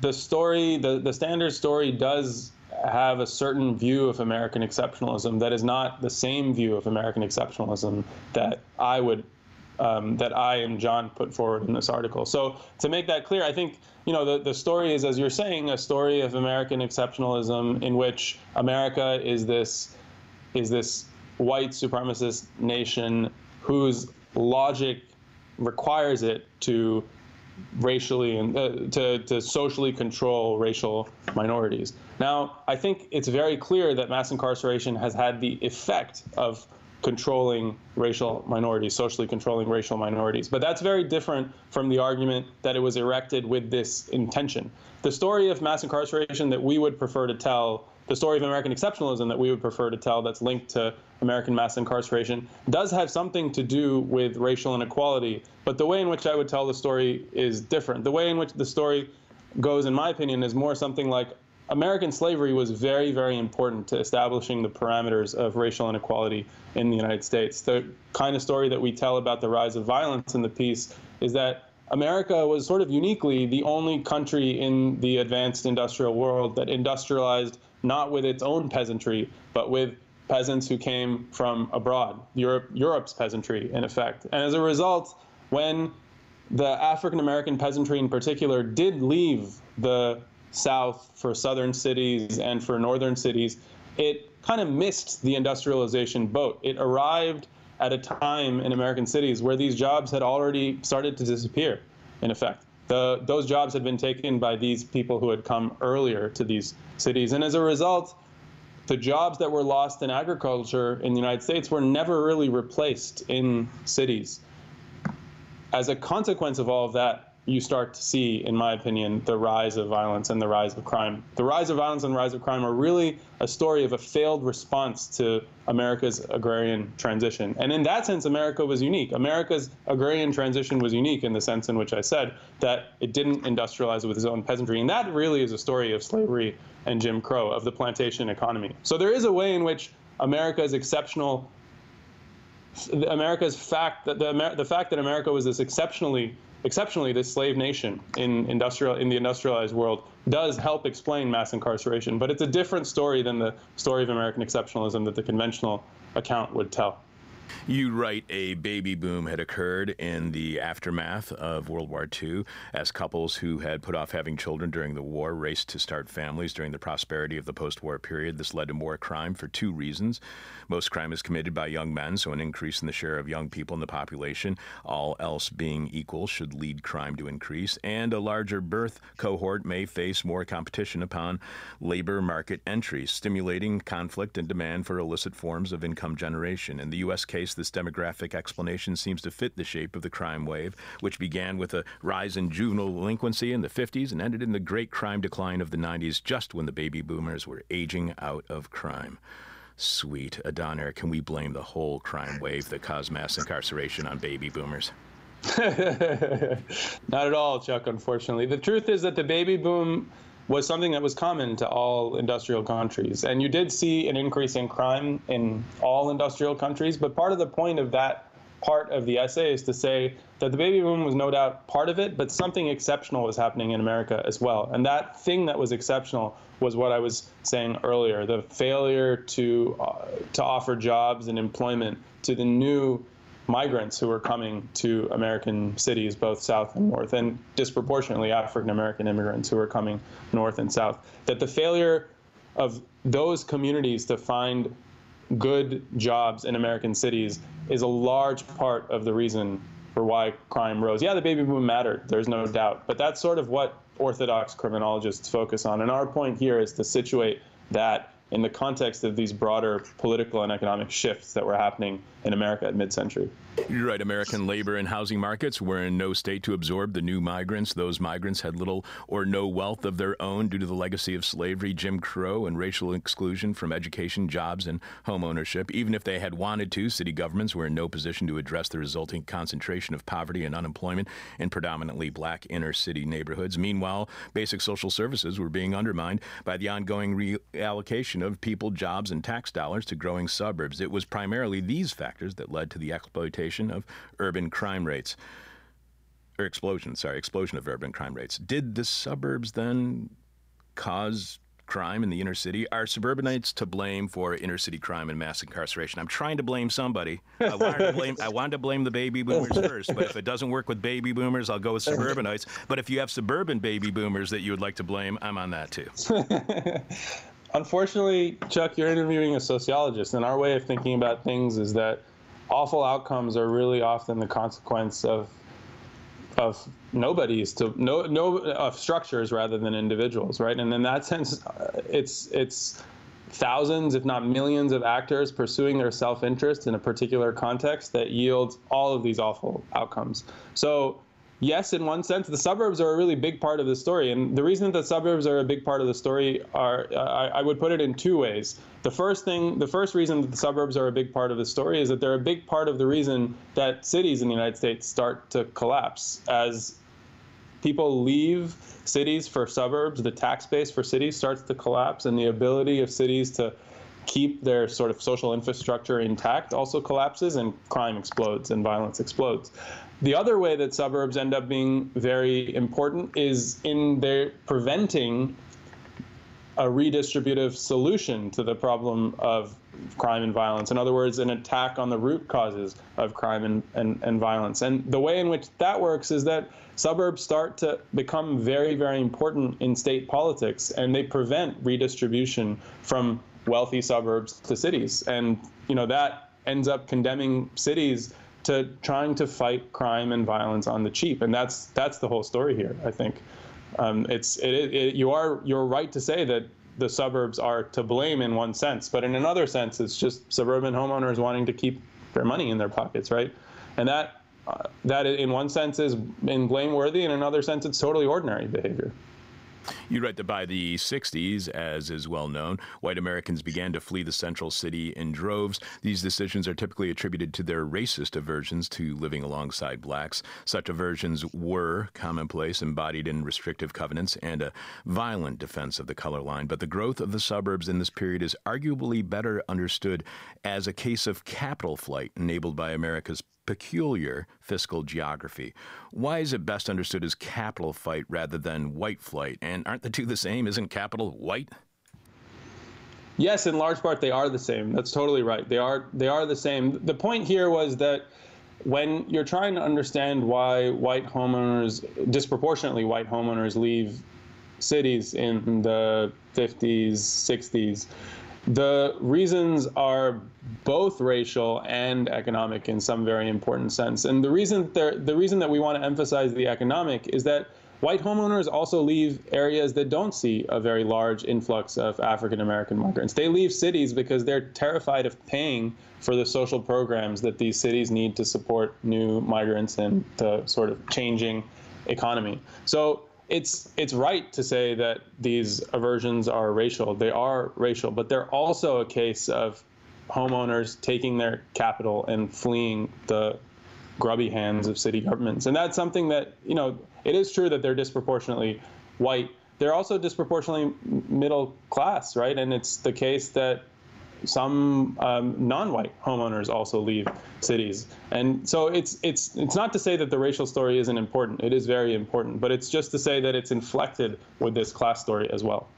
the story the the standard story does have a certain view of American exceptionalism that is not the same view of American exceptionalism that I would um, that I and John put forward in this article. So to make that clear, I think you know the, the story is, as you're saying, a story of American exceptionalism in which America is this is this white supremacist nation whose logic requires it to racially and uh, to, to socially control racial minorities. Now, I think it's very clear that mass incarceration has had the effect of controlling racial minorities, socially controlling racial minorities. But that's very different from the argument that it was erected with this intention. The story of mass incarceration that we would prefer to tell the story of American exceptionalism that we would prefer to tell that's linked to American mass incarceration does have something to do with racial inequality. But the way in which I would tell the story is different. The way in which the story goes, in my opinion, is more something like American slavery was very, very important to establishing the parameters of racial inequality in the United States. The kind of story that we tell about the rise of violence in the piece is that America was sort of uniquely the only country in the advanced industrial world that industrialized not with its own peasantry, but with peasants who came from abroad, Europe, Europe's peasantry, in effect. And as a result, when the African American peasantry in particular did leave the South for southern cities and for northern cities, it kind of missed the industrialization boat. It arrived at a time in American cities where these jobs had already started to disappear, in effect. The, those jobs had been taken by these people who had come earlier to these cities. And as a result, the jobs that were lost in agriculture in the United States were never really replaced in cities. As a consequence of all of that, you start to see, in my opinion, the rise of violence and the rise of crime. The rise of violence and rise of crime are really a story of a failed response to America's agrarian transition. And in that sense, America was unique. America's agrarian transition was unique in the sense in which I said that it didn't industrialize with its own peasantry. And that really is a story of slavery and Jim Crow, of the plantation economy. So there is a way in which America's exceptional America's fact that the, the fact that America was this exceptionally exceptionally, this slave nation in industrial in the industrialized world does help explain mass incarceration, but it's a different story than the story of American exceptionalism that the conventional account would tell. You write a baby boom had occurred in the aftermath of World War II as couples who had put off having children during the war raced to start families during the prosperity of the post war period. This led to more crime for two reasons. Most crime is committed by young men, so an increase in the share of young people in the population, all else being equal, should lead crime to increase. And a larger birth cohort may face more competition upon labor market entry, stimulating conflict and demand for illicit forms of income generation. In the U.S. case, case, this demographic explanation seems to fit the shape of the crime wave, which began with a rise in juvenile delinquency in the 50s and ended in the great crime decline of the 90s, just when the baby boomers were aging out of crime. Sweet. Adaner, can we blame the whole crime wave that caused mass incarceration on baby boomers? Not at all, Chuck, unfortunately. The truth is that the baby boom was something that was common to all industrial countries. And you did see an increase in crime in all industrial countries. But part of the point of that part of the essay is to say that the baby boom was no doubt part of it, but something exceptional was happening in America as well. And that thing that was exceptional was what I was saying earlier the failure to, uh, to offer jobs and employment to the new migrants who were coming to American cities, both south and north, and disproportionately African American immigrants who were coming north and south. That the failure of those communities to find good jobs in American cities is a large part of the reason for why crime rose. Yeah, the baby boom mattered, there's no doubt, but that's sort of what orthodox criminologists focus on. And our point here is to situate that in the context of these broader political and economic shifts that were happening in America at mid century. You're right. American labor and housing markets were in no state to absorb the new migrants. Those migrants had little or no wealth of their own due to the legacy of slavery, Jim Crow, and racial exclusion from education, jobs, and home ownership. Even if they had wanted to, city governments were in no position to address the resulting concentration of poverty and unemployment in predominantly black inner city neighborhoods. Meanwhile, basic social services were being undermined by the ongoing reallocation of people, jobs, and tax dollars to growing suburbs. It was primarily these factors that led to the exploitation of urban crime rates. Or explosion, sorry, explosion of urban crime rates. Did the suburbs then cause crime in the inner city? Are suburbanites to blame for inner city crime and mass incarceration? I'm trying to blame somebody. I wanted to blame, I wanted to blame the baby boomers first, but if it doesn't work with baby boomers, I'll go with suburbanites. But if you have suburban baby boomers that you would like to blame, I'm on that too. Unfortunately, Chuck, you're interviewing a sociologist, and our way of thinking about things is that awful outcomes are really often the consequence of of nobodies to no no of structures rather than individuals, right? And in that sense, uh, it's it's thousands, if not millions, of actors pursuing their self-interest in a particular context that yields all of these awful outcomes. So yes, in one sense, the suburbs are a really big part of the story. And the reason that the suburbs are a big part of the story are, I, I, would put it in two ways. The first thing, the first reason that the suburbs are a big part of the story is that they're a big part of the reason that cities in the United States start to collapse as people leave cities for suburbs. The tax base for cities starts to collapse, and the ability of cities to keep their sort of social infrastructure intact also collapses and crime explodes and violence explodes. The other way that suburbs end up being very important is in their preventing a redistributive solution to the problem of crime and violence. In other words, an attack on the root causes of crime and, and, and violence. And the way in which that works is that suburbs start to become very, very important in state politics, and they prevent redistribution from wealthy suburbs to cities. And you know that ends up condemning cities to trying to fight crime and violence on the cheap. And that's that's the whole story here, I think. Um, it's it, it, you are you're right to say that the suburbs are to blame in one sense, but in another sense, it's just suburban homeowners wanting to keep their money in their pockets, right? And that uh, that in one sense is in blameworthy, in another sense, it's totally ordinary behavior. You write that by the 60s, as is well known, white Americans began to flee the central city in droves. These decisions are typically attributed to their racist aversions to living alongside blacks. Such aversions were commonplace, embodied in restrictive covenants, and a violent defense of the color line. But the growth of the suburbs in this period is arguably better understood as a case of capital flight enabled by America's peculiar fiscal geography. Why is it best understood as capital fight rather than white flight? And aren't the two the same? Isn't capital white? Yes, in large part they are the same. That's totally right. They are they are the same. The point here was that when you're trying to understand why white homeowners disproportionately white homeowners leave cities in the 50s, 60s, the reasons are both racial and economic in some very important sense. And the reason the reason that we want to emphasize the economic is that white homeowners also leave areas that don't see a very large influx of African American migrants. They leave cities because they're terrified of paying for the social programs that these cities need to support new migrants and the sort of changing economy. So it's it's right to say that these aversions are racial. They are racial, but they're also a case of homeowners taking their capital and fleeing the grubby hands of city governments. And that's something that, you know, it is true that they're disproportionately white. They're also disproportionately middle class, right? And it's the case that some um, non-white homeowners also leave cities, and so it's it's it's not to say that the racial story isn't important. It is very important, but it's just to say that it's inflected with this class story as well.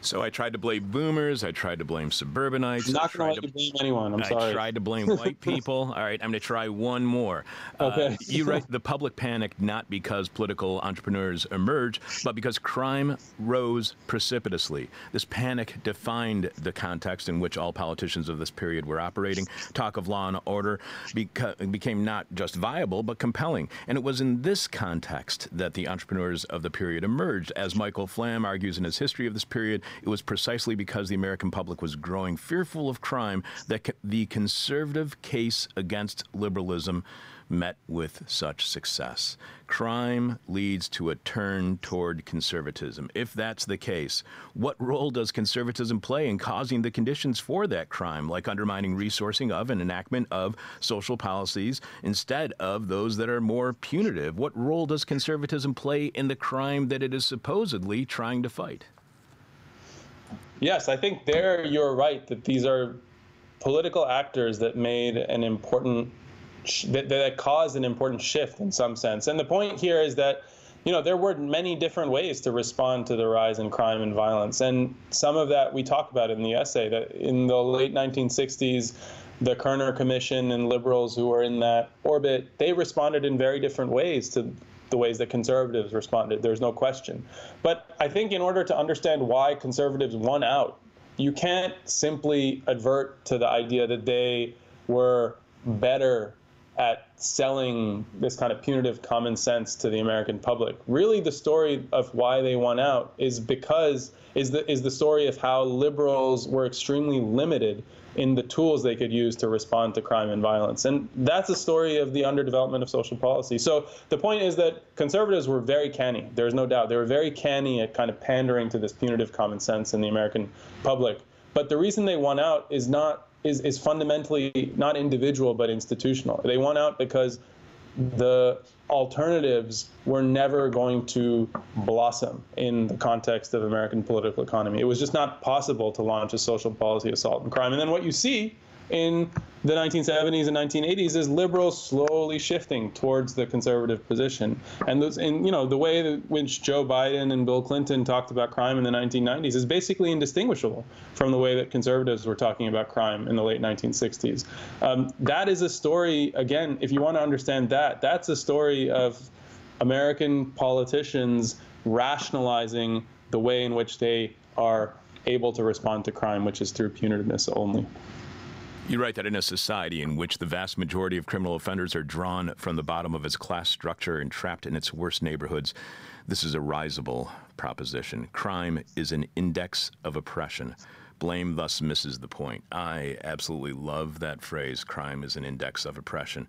So I tried to blame boomers. I tried to blame suburbanites. I'm not going to blame anyone. I'm I sorry. I tried to blame white people. All right, I'm going to try one more. Okay. Uh, you write the public panicked not because political entrepreneurs emerged, but because crime rose precipitously. This panic defined the context in which all politicians of this period were operating. Talk of law and order beca- became not just viable, but compelling. And it was in this context that the entrepreneurs of the period emerged. As Michael Flamm argues in his history of this period, it was precisely because the American public was growing fearful of crime that the conservative case against liberalism met with such success. Crime leads to a turn toward conservatism. If that's the case, what role does conservatism play in causing the conditions for that crime, like undermining resourcing of and enactment of social policies instead of those that are more punitive? What role does conservatism play in the crime that it is supposedly trying to fight? Yes, I think there you're right that these are political actors that made an important that, that caused an important shift in some sense. And the point here is that you know there were many different ways to respond to the rise in crime and violence, and some of that we talk about in the essay. That in the late 1960s, the Kerner Commission and liberals who were in that orbit, they responded in very different ways to the ways that conservatives responded. There's no question. But I think in order to understand why conservatives won out, you can't simply advert to the idea that they were better at selling this kind of punitive common sense to the American public. Really, the story of why they won out is because is the is the story of how liberals were extremely limited in the tools they could use to respond to crime and violence. And that's a story of the underdevelopment of social policy. So the point is that conservatives were very canny. There's no doubt. They were very canny at kind of pandering to this punitive common sense in the American public. But the reason they won out is not is, is fundamentally not individual but institutional. They won out because the alternatives were never going to blossom in the context of American political economy. It was just not possible to launch a social policy assault on crime. And then what you see in the 1970s and 1980s is liberals slowly shifting towards the conservative position. And those, and you know, the way that which Joe Biden and Bill Clinton talked about crime in the 1990s is basically indistinguishable from the way that conservatives were talking about crime in the late 1960s. Um, that is a story. Again, if you want to understand that, that's a story of American politicians rationalizing the way in which they are able to respond to crime, which is through punitiveness only. You write that in a society in which the vast majority of criminal offenders are drawn from the bottom of its class structure and trapped in its worst neighborhoods, this is a risible proposition. Crime is an index of oppression. Blame thus misses the point. I absolutely love that phrase crime is an index of oppression.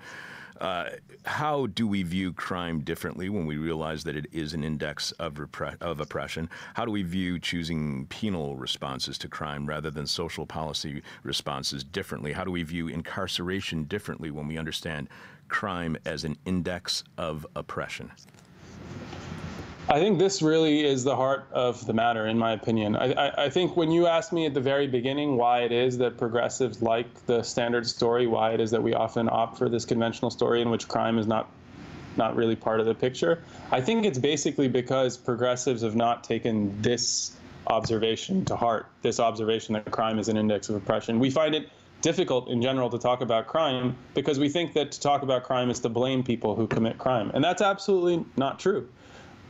Uh, how do we view crime differently when we realize that it is an index of, repre- of oppression? How do we view choosing penal responses to crime rather than social policy responses differently? How do we view incarceration differently when we understand crime as an index of oppression? I think this really is the heart of the matter, in my opinion. I, I, I, think when you asked me at the very beginning why it is that progressives like the standard story, why it is that we often opt for this conventional story in which crime is not not really part of the picture, I think it's basically because progressives have not taken this observation to heart, this observation that crime is an index of oppression. We find it difficult in general to talk about crime because we think that to talk about crime is to blame people who commit crime. And that's absolutely not true.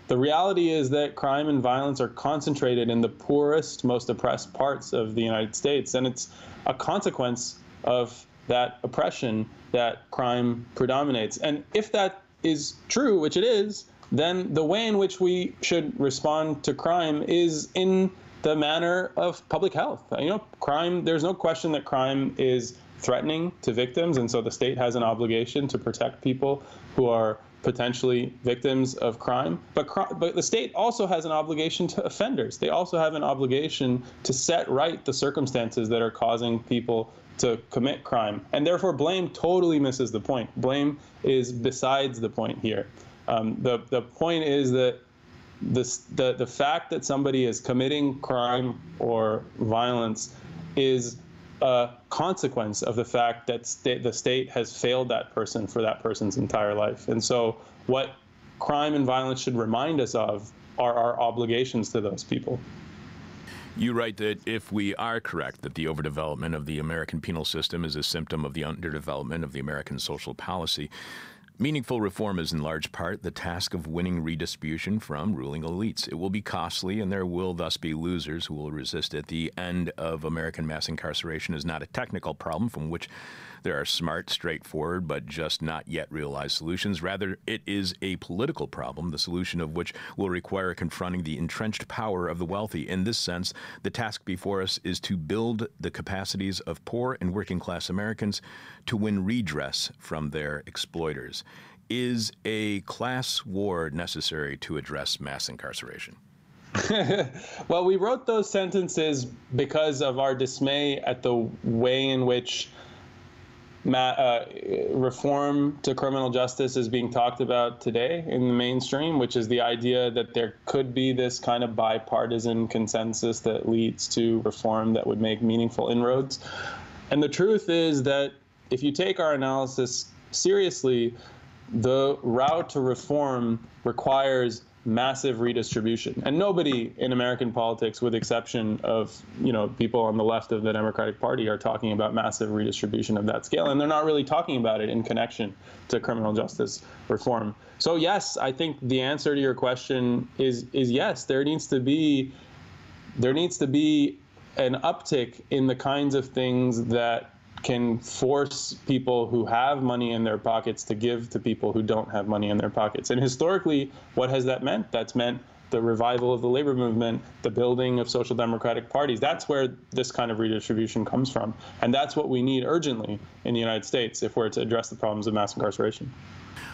The reality is that crime and violence are concentrated in the poorest, most oppressed parts of the United States, and it's a consequence of that oppression that crime predominates. And if that is true, which it is, then the way in which we should respond to crime is in the manner of public health. You know, crime, there's no question that crime is threatening to victims, and so the state has an obligation to protect people who are potentially victims of crime. But, but the state also has an obligation to offenders. They also have an obligation to set right the circumstances that are causing people to commit crime. And therefore, blame totally misses the point. Blame is besides the point here. Um, the, the point is that this, the, the fact that somebody is committing crime or violence is a consequence of the fact that the state has failed that person for that person's entire life. And so, what crime and violence should remind us of are our obligations to those people. You write that if we are correct that the overdevelopment of the American penal system is a symptom of the underdevelopment of the American social policy, Meaningful reform is in large part the task of winning redistribution from ruling elites. It will be costly, and there will thus be losers who will resist it. The end of American mass incarceration is not a technical problem from which there are smart, straightforward, but just not yet realized solutions. Rather, it is a political problem, the solution of which will require confronting the entrenched power of the wealthy. In this sense, the task before us is to build the capacities of poor and working class Americans to win redress from their exploiters. Is a class war necessary to address mass incarceration? well, we wrote those sentences because of our dismay at the way in which uh, reform to criminal justice is being talked about today in the mainstream, which is the idea that there could be this kind of bipartisan consensus that leads to reform that would make meaningful inroads. And the truth is that if you take our analysis seriously, the route to reform requires massive redistribution. And nobody in American politics, with exception of you know people on the left of the Democratic Party, are talking about massive redistribution of that scale. And they're not really talking about it in connection to criminal justice reform. So yes, I think the answer to your question is is yes. There needs to be there needs to be an uptick in the kinds of things that can force people who have money in their pockets to give to people who don't have money in their pockets. And historically, what has that meant? That's meant the revival of the labor movement, the building of social democratic parties. That's where this kind of redistribution comes from. And that's what we need urgently in the United States if we're to address the problems of mass incarceration.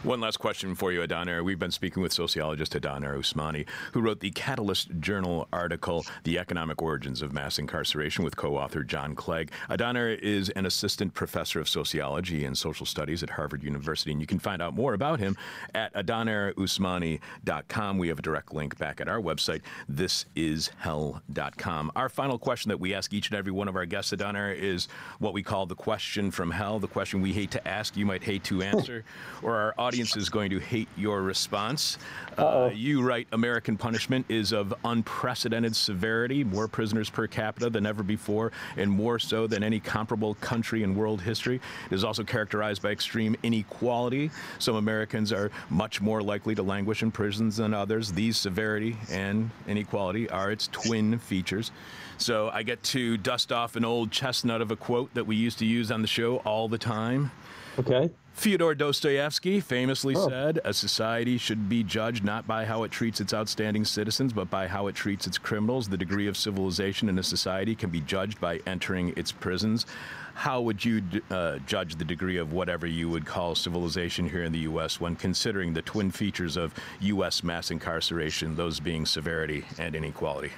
One last question for you, Adaner. We've been speaking with sociologist Adaner Usmani, who wrote the Catalyst Journal article, The Economic Origins of Mass Incarceration, with co author John Clegg. Adaner is an assistant professor of sociology and social studies at Harvard University, and you can find out more about him at adanerusmani.com. We have a direct link back at our website, thisishell.com. Our final question that we ask each and every one of our guests, Adaner, is what we call the question from hell, the question we hate to ask, you might hate to answer, or our audience is going to hate your response. Uh, you write American punishment is of unprecedented severity, more prisoners per capita than ever before, and more so than any comparable country in world history. It is also characterized by extreme inequality. Some Americans are much more likely to languish in prisons than others. These severity and inequality are its twin features. So I get to dust off an old chestnut of a quote that we used to use on the show all the time. Okay. Fyodor Dostoevsky famously oh. said, A society should be judged not by how it treats its outstanding citizens, but by how it treats its criminals. The degree of civilization in a society can be judged by entering its prisons. How would you uh, judge the degree of whatever you would call civilization here in the U.S. when considering the twin features of U.S. mass incarceration, those being severity and inequality?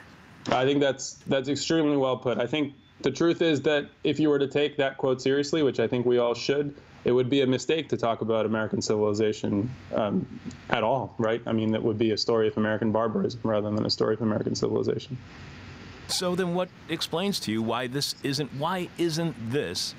I think that's that's extremely well put. I think the truth is that if you were to take that quote seriously, which I think we all should, it would be a mistake to talk about American civilization um, at all, right? I mean, that would be a story of American barbarism rather than a story of American civilization. So then, what explains to you why this isn't? Why isn't this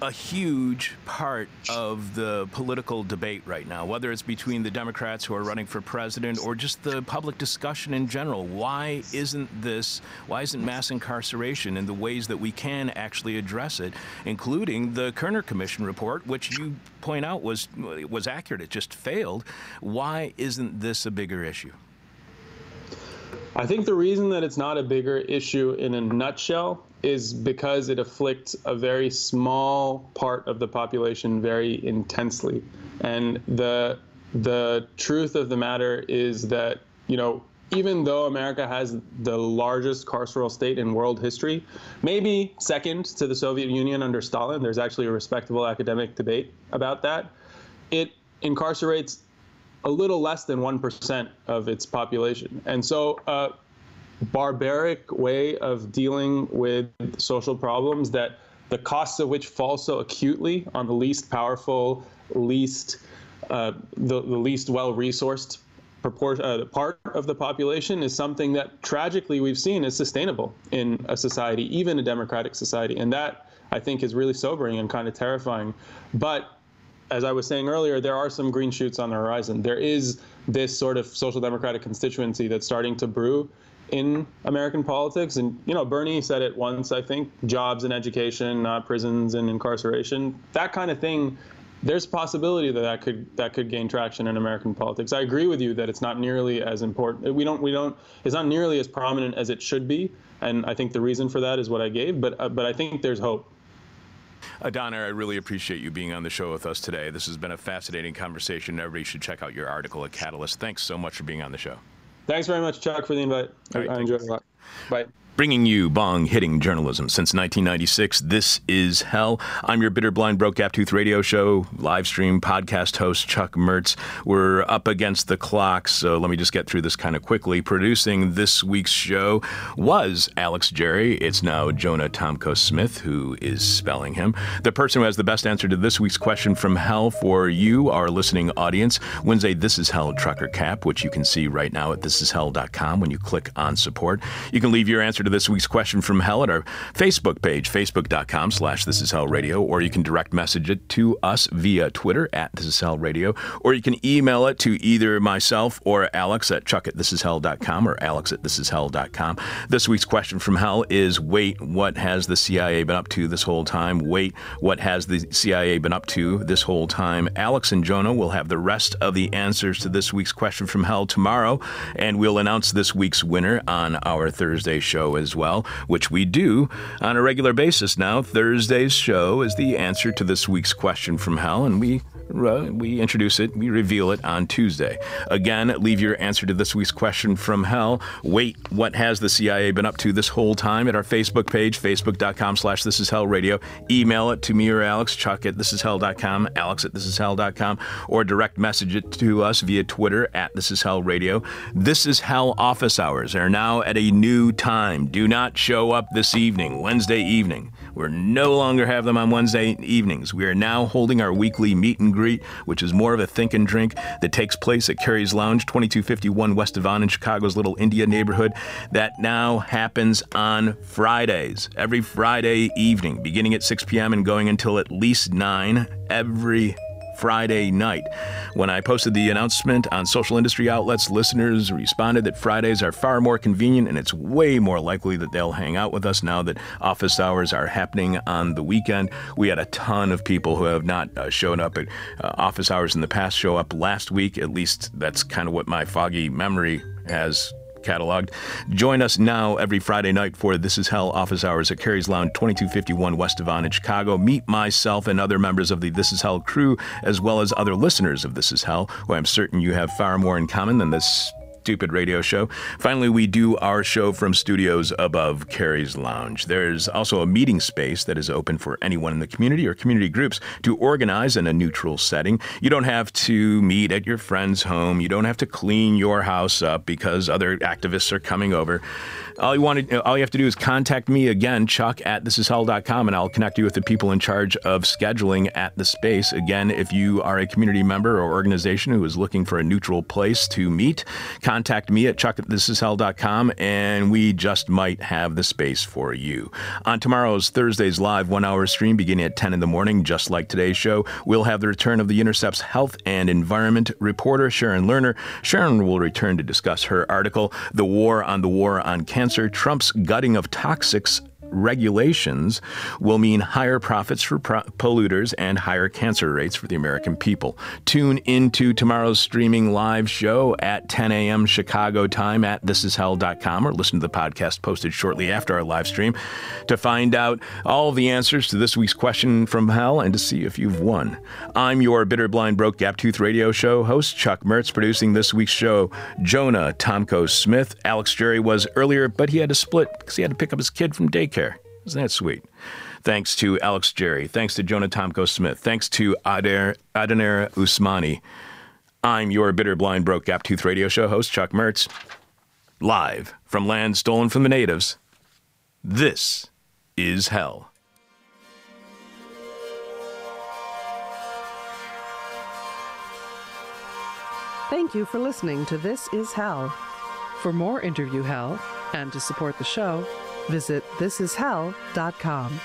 a huge part of the political debate right now, whether it's between the Democrats who are running for president or just the public discussion in general. Why isn't this, why isn't mass incarceration in the ways that we can actually address it, including the Kerner Commission report, which you point out was, was accurate, it just failed. Why isn't this a bigger issue? I think the reason that it's not a bigger issue in a nutshell is because it afflicts a very small part of the population very intensely. And the the truth of the matter is that, you know, even though America has the largest carceral state in world history, maybe second to the Soviet Union under Stalin, there's actually a respectable academic debate about that. It incarcerates a little less than 1% of its population. And so, uh, barbaric way of dealing with social problems that the costs of which fall so acutely on the least powerful, least uh, the, the least well-resourced uh, part of the population is something that tragically we've seen is sustainable in a society, even a democratic society, and that I think is really sobering and kind of terrifying. But as I was saying earlier, there are some green shoots on the horizon. There is this sort of social democratic constituency that's starting to brew in American politics. And, you know, Bernie said it once, I think jobs and education, not prisons and incarceration. That kind of thing. There's a possibility that that could that could gain traction in American politics. I agree with you that it's not nearly as important. We don't we don't it's not nearly as prominent as it should be, and I think the reason for that is what I gave. But uh, but I think there's hope. Adaner, I really appreciate you being on the show with us today. This has been a fascinating conversation. Everybody should check out your article at Catalyst. Thanks so much for being on the show. Thanks very much, Chuck, for the invite. Right, I enjoyed it a lot. Bye. Bringing you bong hitting journalism since 1996. This is Hell. I'm your bitter, blind, broke, gap tooth radio show, live stream podcast host, Chuck Mertz. We're up against the clock, so let me just get through this kind of quickly. Producing this week's show was Alex Jerry. It's now Jonah Tomko Smith who is spelling him. The person who has the best answer to this week's question from Hell for you, our listening audience, a This Is Hell trucker cap, which you can see right now at thisishell.com when you click on support. You can leave your answer to this week's question from hell at our Facebook page, facebook.com slash this is hell radio, or you can direct message it to us via Twitter at this is hell radio, or you can email it to either myself or Alex at chuck at this is hell.com or alex at this is hell.com. This week's question from hell is wait, what has the CIA been up to this whole time? Wait, what has the CIA been up to this whole time? Alex and Jonah will have the rest of the answers to this week's question from hell tomorrow, and we'll announce this week's winner on our Thursday show as well, which we do on a regular basis now. Thursday's show is the answer to this week's question from hell, and we we introduce it, we reveal it on Tuesday. Again, leave your answer to this week's question from hell. Wait, what has the CIA been up to this whole time at our Facebook page, facebook.com slash this is hell radio. Email it to me or Alex, chuck at this is hell.com, alex at this is hell.com, or direct message it to us via Twitter at this is hell radio. This is hell office hours are now at a new time. Do not show up this evening, Wednesday evening. We're no longer have them on Wednesday evenings. We are now holding our weekly meet and greet, which is more of a think and drink that takes place at Carrie's Lounge, 2251 West Devon in Chicago's Little India neighborhood. That now happens on Fridays, every Friday evening, beginning at 6 p.m. and going until at least 9 every Friday night. When I posted the announcement on social industry outlets, listeners responded that Fridays are far more convenient and it's way more likely that they'll hang out with us now that office hours are happening on the weekend. We had a ton of people who have not uh, shown up at uh, office hours in the past show up last week. At least that's kind of what my foggy memory has cataloged. Join us now every Friday night for This Is Hell office hours at Carrie's Lounge, 2251 West Devon in Chicago. Meet myself and other members of the This Is Hell crew, as well as other listeners of This Is Hell, who I'm certain you have far more in common than this stupid radio show. Finally, we do our show from studios above Carrie's Lounge. There's also a meeting space that is open for anyone in the community or community groups to organize in a neutral setting. You don't have to meet at your friend's home. You don't have to clean your house up because other activists are coming over. All you want to, all you have to do is contact me again, Chuck at thisishell.com, and I'll connect you with the people in charge of scheduling at the space. Again, if you are a community member or organization who is looking for a neutral place to meet, contact me at chuck at thisishell.com, and we just might have the space for you. On tomorrow's Thursday's live one-hour stream, beginning at 10 in the morning, just like today's show, we'll have the return of the Intercept's health and environment reporter Sharon Lerner. Sharon will return to discuss her article, "The War on the War on Cancer." Trump's gutting of toxics regulations will mean higher profits for pro- polluters and higher cancer rates for the American people. Tune into tomorrow's streaming live show at 10 a.m. Chicago time at thisishell.com or listen to the podcast posted shortly after our live stream to find out all the answers to this week's question from hell and to see if you've won. I'm your bitter, blind, broke, gap tooth radio show host, Chuck Mertz, producing this week's show. Jonah Tomko Smith. Alex Jerry was earlier, but he had to split because he had to pick up his kid from daycare. Isn't that sweet? Thanks to Alex Jerry. Thanks to Jonah Tomko Smith. Thanks to Adair, Adaner Usmani. I'm your bitter, blind, broke, gap tooth radio show host, Chuck Mertz. Live from land stolen from the natives. This is hell. Thank you for listening to This Is Hell. For more interview hell and to support the show, visit thisishell.com.